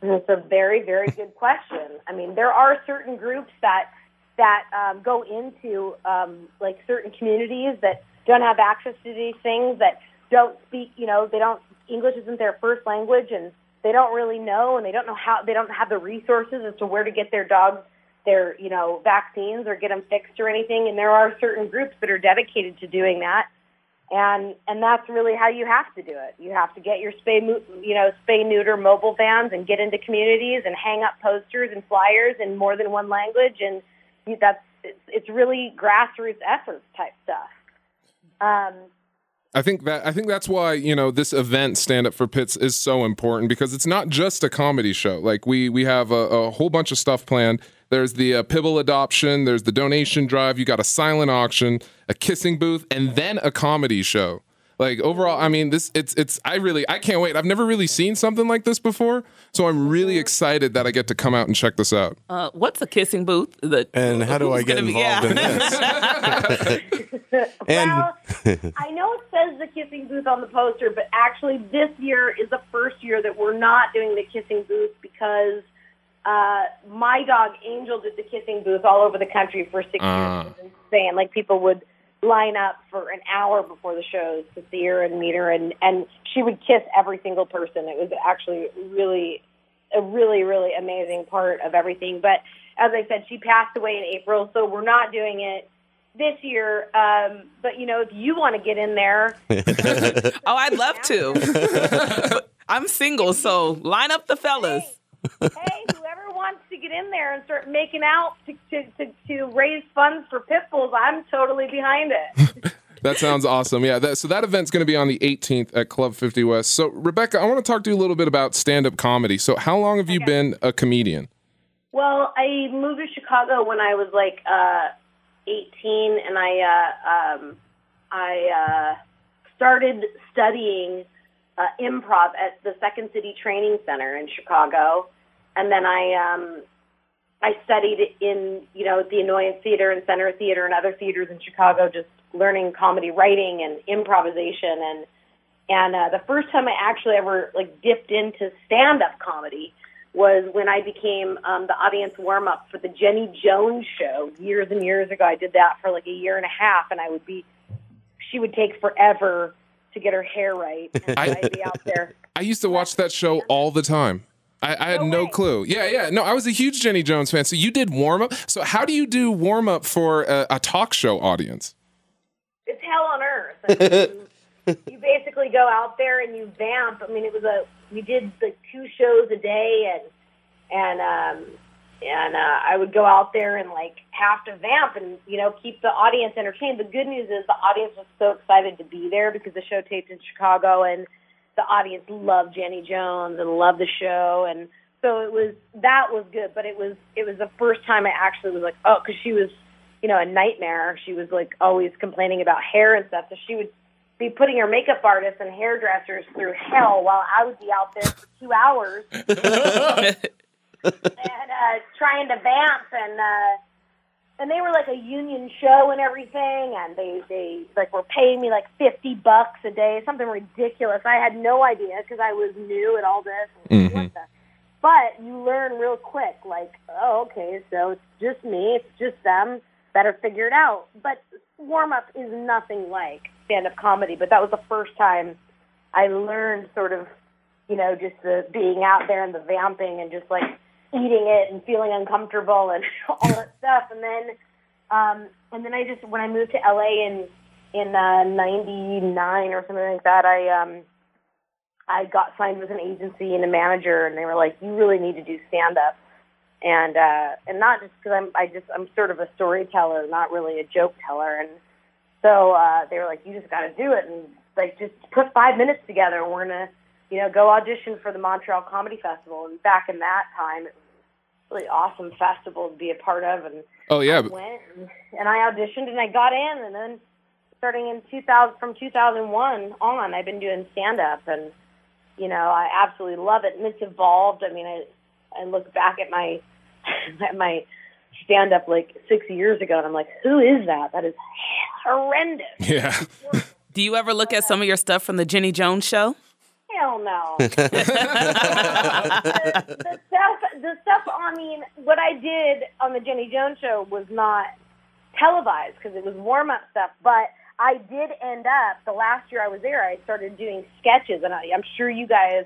It's a very, very good [laughs] question. I mean, there are certain groups that that um, go into um, like certain communities that don't have access to these things, that don't speak, you know, they don't English isn't their first language, and they don't really know, and they don't know how they don't have the resources as to where to get their dogs their you know vaccines or get them fixed or anything. And there are certain groups that are dedicated to doing that and and that's really how you have to do it. You have to get your spay, you know, spay neuter mobile vans and get into communities and hang up posters and flyers in more than one language, and that's it's, it's really grassroots efforts type stuff. Um, I think that I think that's why you know this event Stand Up for Pits is so important because it's not just a comedy show. Like we we have a, a whole bunch of stuff planned. There's the uh, Pibble adoption. There's the donation drive. You got a silent auction, a kissing booth, and then a comedy show. Like overall, I mean, this it's it's I really I can't wait. I've never really seen something like this before, so I'm really excited that I get to come out and check this out. Uh, what's a kissing booth? The, And how do I get gonna be- involved in this? [laughs] And well, I know it says the kissing booth on the poster, but actually this year is the first year that we're not doing the kissing booth because uh, my dog Angel did the kissing booth all over the country for six Ah. years. It was insane. Like people would line up for an hour before the shows to see her and meet her, and and she would kiss every single person. It was actually really a really really amazing part of everything. But as I said, she passed away in April, so we're not doing it this year. Um, but you know, if you want to get in there, [laughs] Oh, I'd love to. [laughs] [laughs] I'm single, so line up the fellas. Hey, whoever wants to get in there and start making out to to, to, to raise funds for pit bulls, I'm totally behind it. [laughs] That sounds awesome. Yeah. That, so that event's going to be on the 18th at Club 50 West. So Rebecca, I want to talk to you a little bit about stand-up comedy. So how long have you been a comedian? Well, I moved to Chicago when I was like uh, 18, and I uh, um, I uh, started studying uh, improv at the Second City Training Center in Chicago, and then I um, I studied in you know the Annoyance Theater and Center Theater and other theaters in Chicago, just learning comedy writing and improvisation and and uh, the first time I actually ever like dipped into stand up comedy was when I became um, the audience warm up for the Jenny Jones show years and years ago. I did that for like a year and a half, and I would be she would take forever to get her hair right. [laughs] And I- I'd be out there. I used to watch that show all the time. I, I had No no clue. Yeah, yeah. No, I was a huge Jenny Jones fan. So you did warm up. So how do you do warm up for a, a talk show audience? It's hell on earth. I mean, you, [laughs] you basically go out there and you vamp. I mean, it was a we did like two shows a day, and and um, and uh, I would go out there and like have to vamp and you know keep the audience entertained. The good news is the audience was so excited to be there because the show taped in Chicago and the audience loved Jenny Jones and loved the show. And so it was that was good but it was it was the first time I actually was like oh because she was you know a nightmare. She was like always complaining about hair and stuff. So she would be putting her makeup artists and hairdressers through hell while I would be out there for two hours [laughs] [laughs] and uh, trying to vamp and uh, and they were like a union show and everything and they they like were paying me like fifty bucks a day something ridiculous. I had no idea because I was new at all this. What the? But you learn real quick like oh okay so it's just me it's just them better figure it out. But warm up is nothing like stand up comedy but that was the first time I learned sort of you know, just the being out there and the vamping and just like eating it and feeling uncomfortable and [laughs] all that stuff. And then, um, and then I just when I moved to LA in in uh, '99 or something like that, I um, I got signed with an agency and a manager, and they were like, "You really need to do stand up." And uh, and not just because I'm I just I'm sort of a storyteller, not really a joke teller, and so uh, they were like, "You just got to do it," and like just put five minutes together, we're gonna you know, go audition for the Montreal Comedy Festival. And back in that time, it really awesome festival to be a part of. And Oh yeah, I went and, and I auditioned and I got in. And then starting in 2000, from 2001 on, I've been doing stand up. And, you know, I absolutely love it. And it's evolved. I mean, I, I look back at my, [laughs] at my stand up like six years ago and I'm like, who is that? That is horrendous. yeah. Do you ever look at some of your stuff from the Jenny Jones show? Hell no. [laughs] the, the stuff, the stuff. I mean, what I did on the Jenny Jones show was not televised because it was warm up stuff. But I did end up the last year I was there. I started doing sketches, and I, I'm sure you guys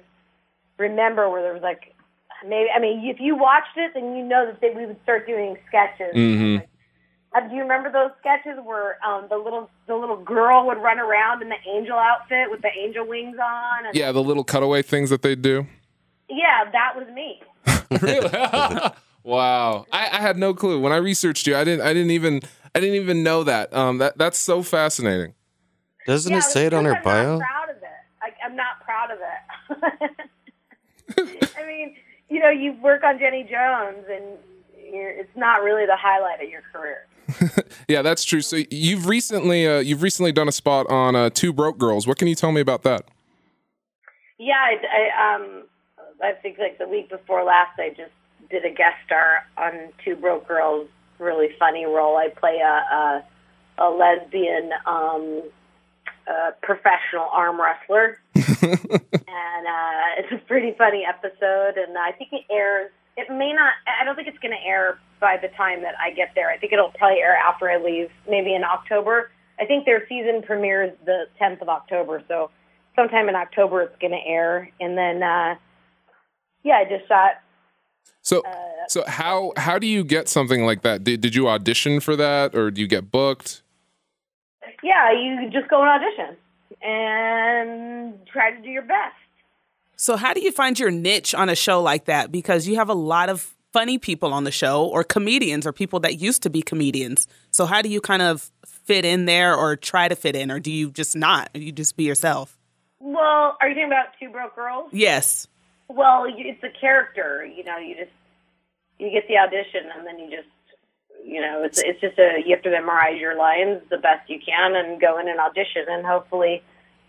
remember where there was like maybe. I mean, if you watched it, then you know that they, we would start doing sketches. Mhm. Like, uh, do you remember those sketches where um, the little the little girl would run around in the angel outfit with the angel wings on? And Yeah, the little cutaway things that they do. Yeah, that was me. [laughs] really? [laughs] wow. I, I had no clue. When I researched you, I didn't I didn't even I didn't even know that. Um that that's so fascinating. Doesn't yeah, it say it on her I'm bio? Not proud of it. I, I'm not proud of it. [laughs] I mean, you know, you work on Jenny Jones, and you're, it's not really the highlight of your career. [laughs] Yeah, that's true. So you've recently uh, you've recently done a spot on uh, Two Broke Girls. What can you tell me about that? Yeah, I, I um, I think like the week before last, I just did a guest star on Two Broke Girls. Really funny role. I play a a, a lesbian um, uh, professional arm wrestler, [laughs] and uh, it's a pretty funny episode. And I think it airs. It may not. I don't think it's going to air by the time that I get there. I think it'll probably air after I leave, maybe in October. I think their season premieres the 10th of October, so sometime in October it's going to air. And then, uh, yeah, I just shot. So so how how do you get something like that? Did did you audition for that or do you get booked? Yeah, you just go and audition and try to do your best. So, how do you find your niche on a show like that? Because you have a lot of funny people on the show, or comedians, or people that used to be comedians. So, how do you kind of fit in there, or try to fit in, or do you just not? You just be yourself? Well, are you talking about Two Broke Girls? Yes. Well, it's a character. You know, you just you get the audition, and then you just you know it's it's just a you have to memorize your lines the best you can, and go in and audition, and hopefully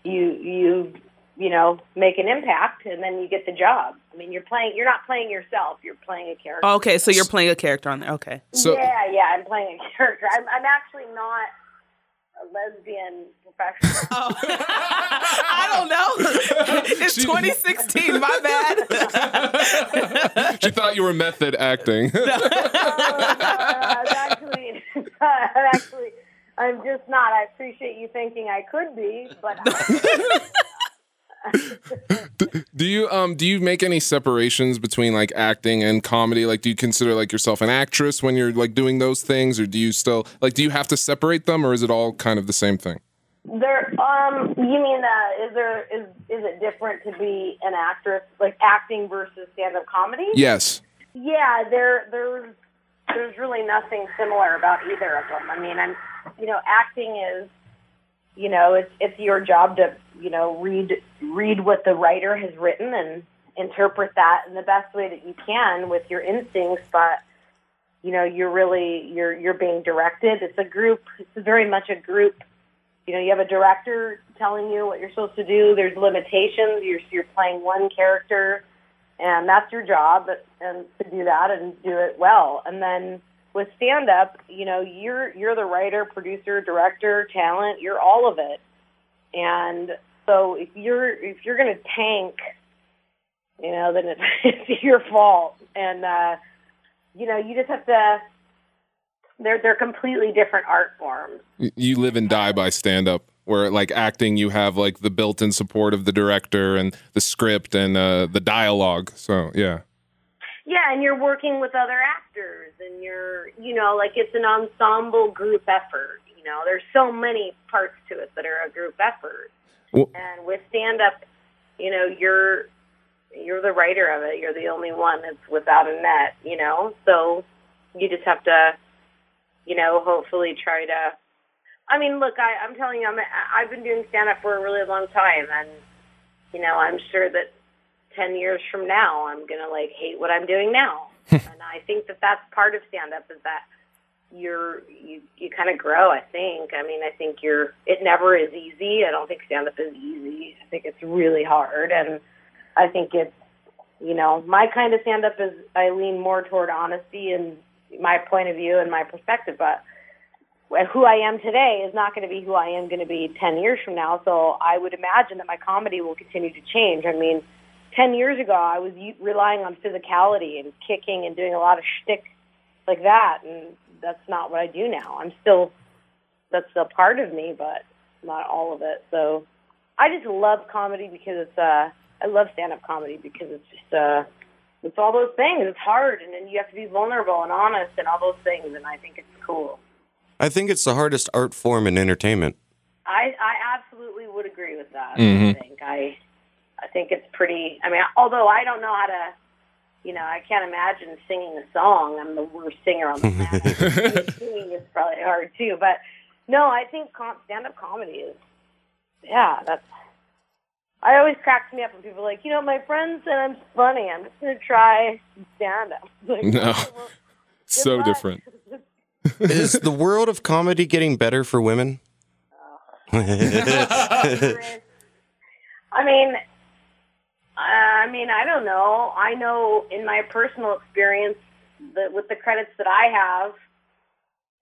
you you you know make an impact, and then you get the job. I mean, you're playing you're not playing yourself. You're playing a character. Okay, so you're playing a character on there. Okay. So yeah, yeah, I'm playing a character. I'm I'm actually not a lesbian professional. [laughs] Oh. I don't know. [laughs] it's 2016. My bad. [laughs] she thought you were method acting. uh, I'm actually, I'm actually, I'm just not. I appreciate you thinking I could be, but Do you um do you make any separations between like acting and comedy? Like do you consider like yourself an actress when you're like doing those things or do you still like do you have to separate them or is it all kind of the same thing? there. Um, you mean uh, is there is is it different to be an actress, like acting versus stand-up comedy? Yes. Yeah, there there's there's really nothing similar about either of them. I mean, I'm you know, acting is you know, it's it's your job to, you know, read read what the writer has written and interpret that in the best way that you can with your instincts, but you know, you're really you're you're being directed. It's a group it's very much a group you know, you have a director telling you what you're supposed to do. There's limitations. You're you're playing one character, and that's your job, and to do that and do it well. And then with stand up, you know, you're you're the writer, producer, director, talent. You're all of it. And so if you're if you're going to tank, you know, then it's, [laughs] it's your fault. And uh, you know, you just have to. They're they're completely different art forms. You live and die by stand up. Where like acting, you have like the built-in support of the director and the script and uh, the dialogue. So yeah, Yeah, and you're working with other actors, and you're, you know, like it's an ensemble group effort. You know, there's so many parts to it that are a group effort. Well- and with stand up, you know, you're you're the writer of it. You're the only one that's without a net. You know, so you just have to, you know, hopefully try to. I mean, look, I, I'm telling you, I'm, I've been doing stand up for a really long time, and you know, I'm sure that 10 years from now i'm going to like hate what i'm doing now. [laughs] And i think that that's part of stand up is that you're you you kind of grow i think. I mean i think you're it never is easy. I don't think stand up is easy. I think it's really hard. And i think it's you know my kind of stand up is i lean more toward honesty and my point of view and my perspective. But who I am today is not going to be who I am going to be 10 years from now. So I would imagine that my comedy will continue to change. I mean, 10 years ago, I was u- relying on physicality and kicking and doing a lot of shtick like that. And that's not what I do now. I'm still, that's still part of me, but not all of it. So I just love comedy because it's, uh, I love stand up comedy because it's just, uh, it's all those things. It's hard, and then you have to be vulnerable and honest and all those things, and I think it's cool. I think it's the hardest art form in entertainment. I I absolutely would agree with that. Mhm. I think I I think it's pretty. I mean, although I don't know how to, you know, I can't imagine singing a song. I'm the worst singer on the [laughs] planet. Singing is probably hard too. But no, I think com- stand-up comedy is. Yeah, that's. I always cracks me up when people are like, you know, my friend said I'm funny. I'm just gonna try stand-up. [laughs] Like, No. well, so luck. different. [laughs] Is the world of comedy getting better for women? Oh. I mean, I mean, I don't know. I know in my personal experience that with the credits that I have,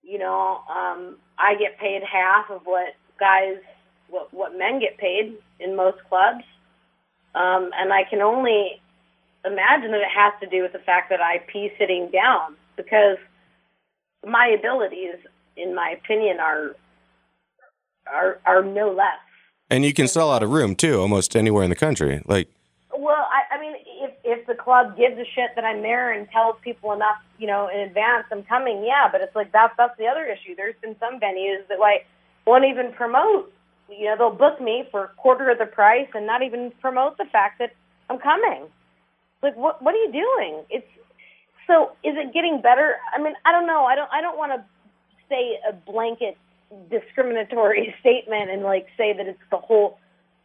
you know, um, I get paid half of what guys, what what men get paid in most clubs, um, and I can only imagine that it has to do with the fact that I pee sitting down because my abilities, in my opinion, are are are no less. And you can sell out a room too, almost anywhere in the country. Like, Well, I, I mean, if if the club gives a shit that I'm there and tells people enough, you know, in advance I'm coming, yeah. But it's like that's that's the other issue. There's been some venues that like won't even promote. You know, they'll book me for a quarter of the price and not even promote the fact that I'm coming. Like, what what are you doing? It's so is it getting better? I mean, I don't know. I don't I don't want to say a blanket discriminatory [laughs] statement and like say that it's the whole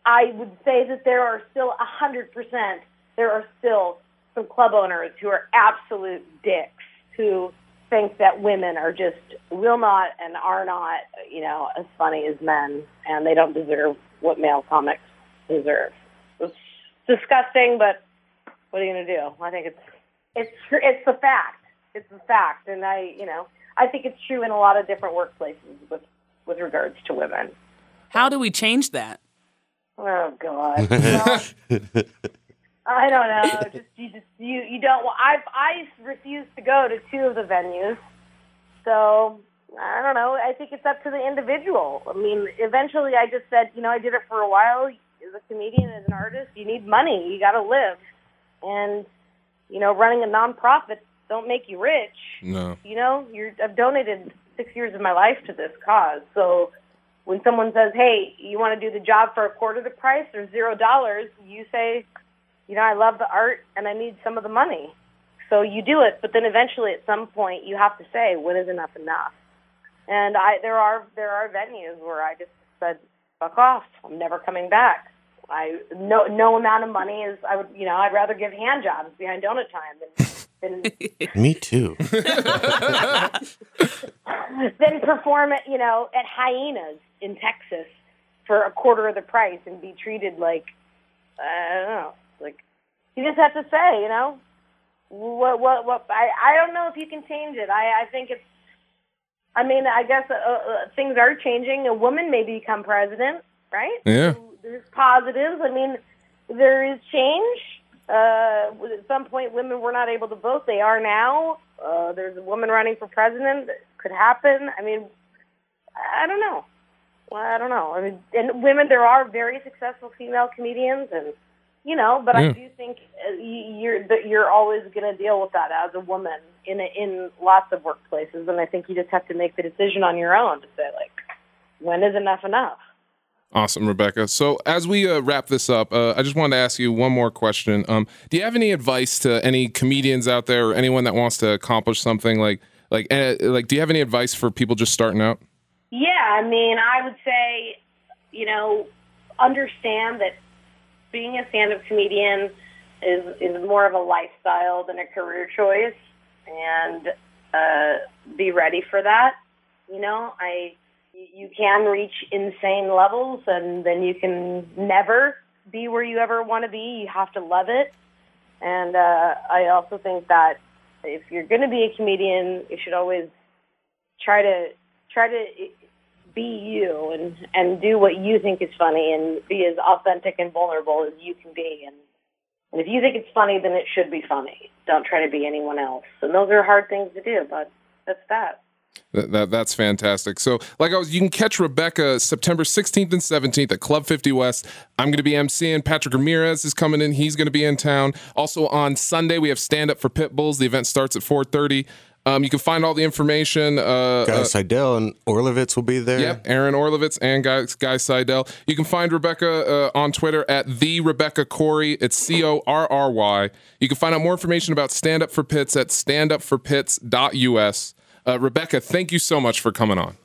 I would say that there are still hundred percent. There are still some club owners who are absolute dicks who think that women are just will not and are not, you know, as funny as men, and they don't deserve what male comics deserve. It's disgusting, but what are you going to do? I think it's it's it's the fact. It's the fact, and I, you know, I think it's true in a lot of different workplaces with with regards to women. How do we change that? Oh God. [laughs] Well, I don't know. Just you just you you don't. I've I refuse to go to two of the venues, so I don't know. I think it's up to the individual. I mean, eventually, I just said, you know, I did it for a while. As a comedian, as an artist, you need money. You got to live, and you know, running a nonprofit don't make you rich. No. You know, you're I've donated six years of my life to this cause. So when someone says, "Hey, you want to do the job for a quarter the price or zero dollars," you say, "You know, I love the art and I need some of the money." So you do it, but then eventually, at some point, you have to say, "When is enough enough?" And I there are there are venues where I just said, "Fuck off! I'm never coming back." I no no amount of money is I would you know I'd rather give hand jobs behind donut time than than [laughs] Me too. [laughs] then perform at you know at hyenas in Texas for a quarter of the price and be treated like I don't know like you just have to say you know what what what I I don't know if you can change it I I think it's I mean I guess uh, uh, things are changing a woman may become president right Yeah. there's positives I mean there is change uh, at some point, women were not able to vote. They are now. Uh, there's a woman running for president. That could happen. I mean, I don't know. Well, I don't know. I mean, and women, there are very successful female comedians, and you know, but Yeah. I do think uh, you're that you're always going to deal with that as a woman in a, in lots of workplaces, and I think you just have to make the decision on your own to say like, when is enough enough? Awesome, Rebecca. So as we uh, wrap this up, uh, I just wanted to ask you one more question. Um, do you have any advice to any comedians out there or anyone that wants to accomplish something like like uh, like? Do you have any advice for people just starting out? Yeah, I mean, I would say, you know, understand that being a stand-up comedian is is more of a lifestyle than a career choice, and uh, be ready for that. You know, I you can reach insane levels, and then you can never be where you ever want to be. You have to love it, and uh, I also think that if you're going to be a comedian, you should always try to try to be you and and do what you think is funny and be as authentic and vulnerable as you can be and and if you think it's funny then it should be funny don't try to be anyone else and those are hard things to do but that's that That, that that's fantastic. So, like I was, you can catch Rebecca September 16th and 17th at Club 50 West. I'm going to be emceeing. Patrick Ramirez is coming in. He's going to be in town. Also on Sunday we have stand up for Pit Bulls. The event starts at 4:30. Um, you can find all the information. Uh, Guy uh, Seidel and Orlovitz will be there. Yep, Aaron Orlovitz and Guy, Guy Seidel. You can find Rebecca uh, on Twitter at the Rebecca Corry. It's C O R R Y. You can find out more information about Stand Up for Pits at standupforpits.us. Uh, Rebecca, thank you so much for coming on.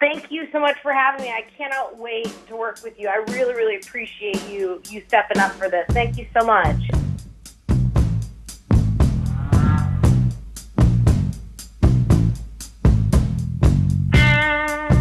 thank you so much for having me i cannot wait to work with you i really really appreciate you you stepping up for this thank you so much Tchau.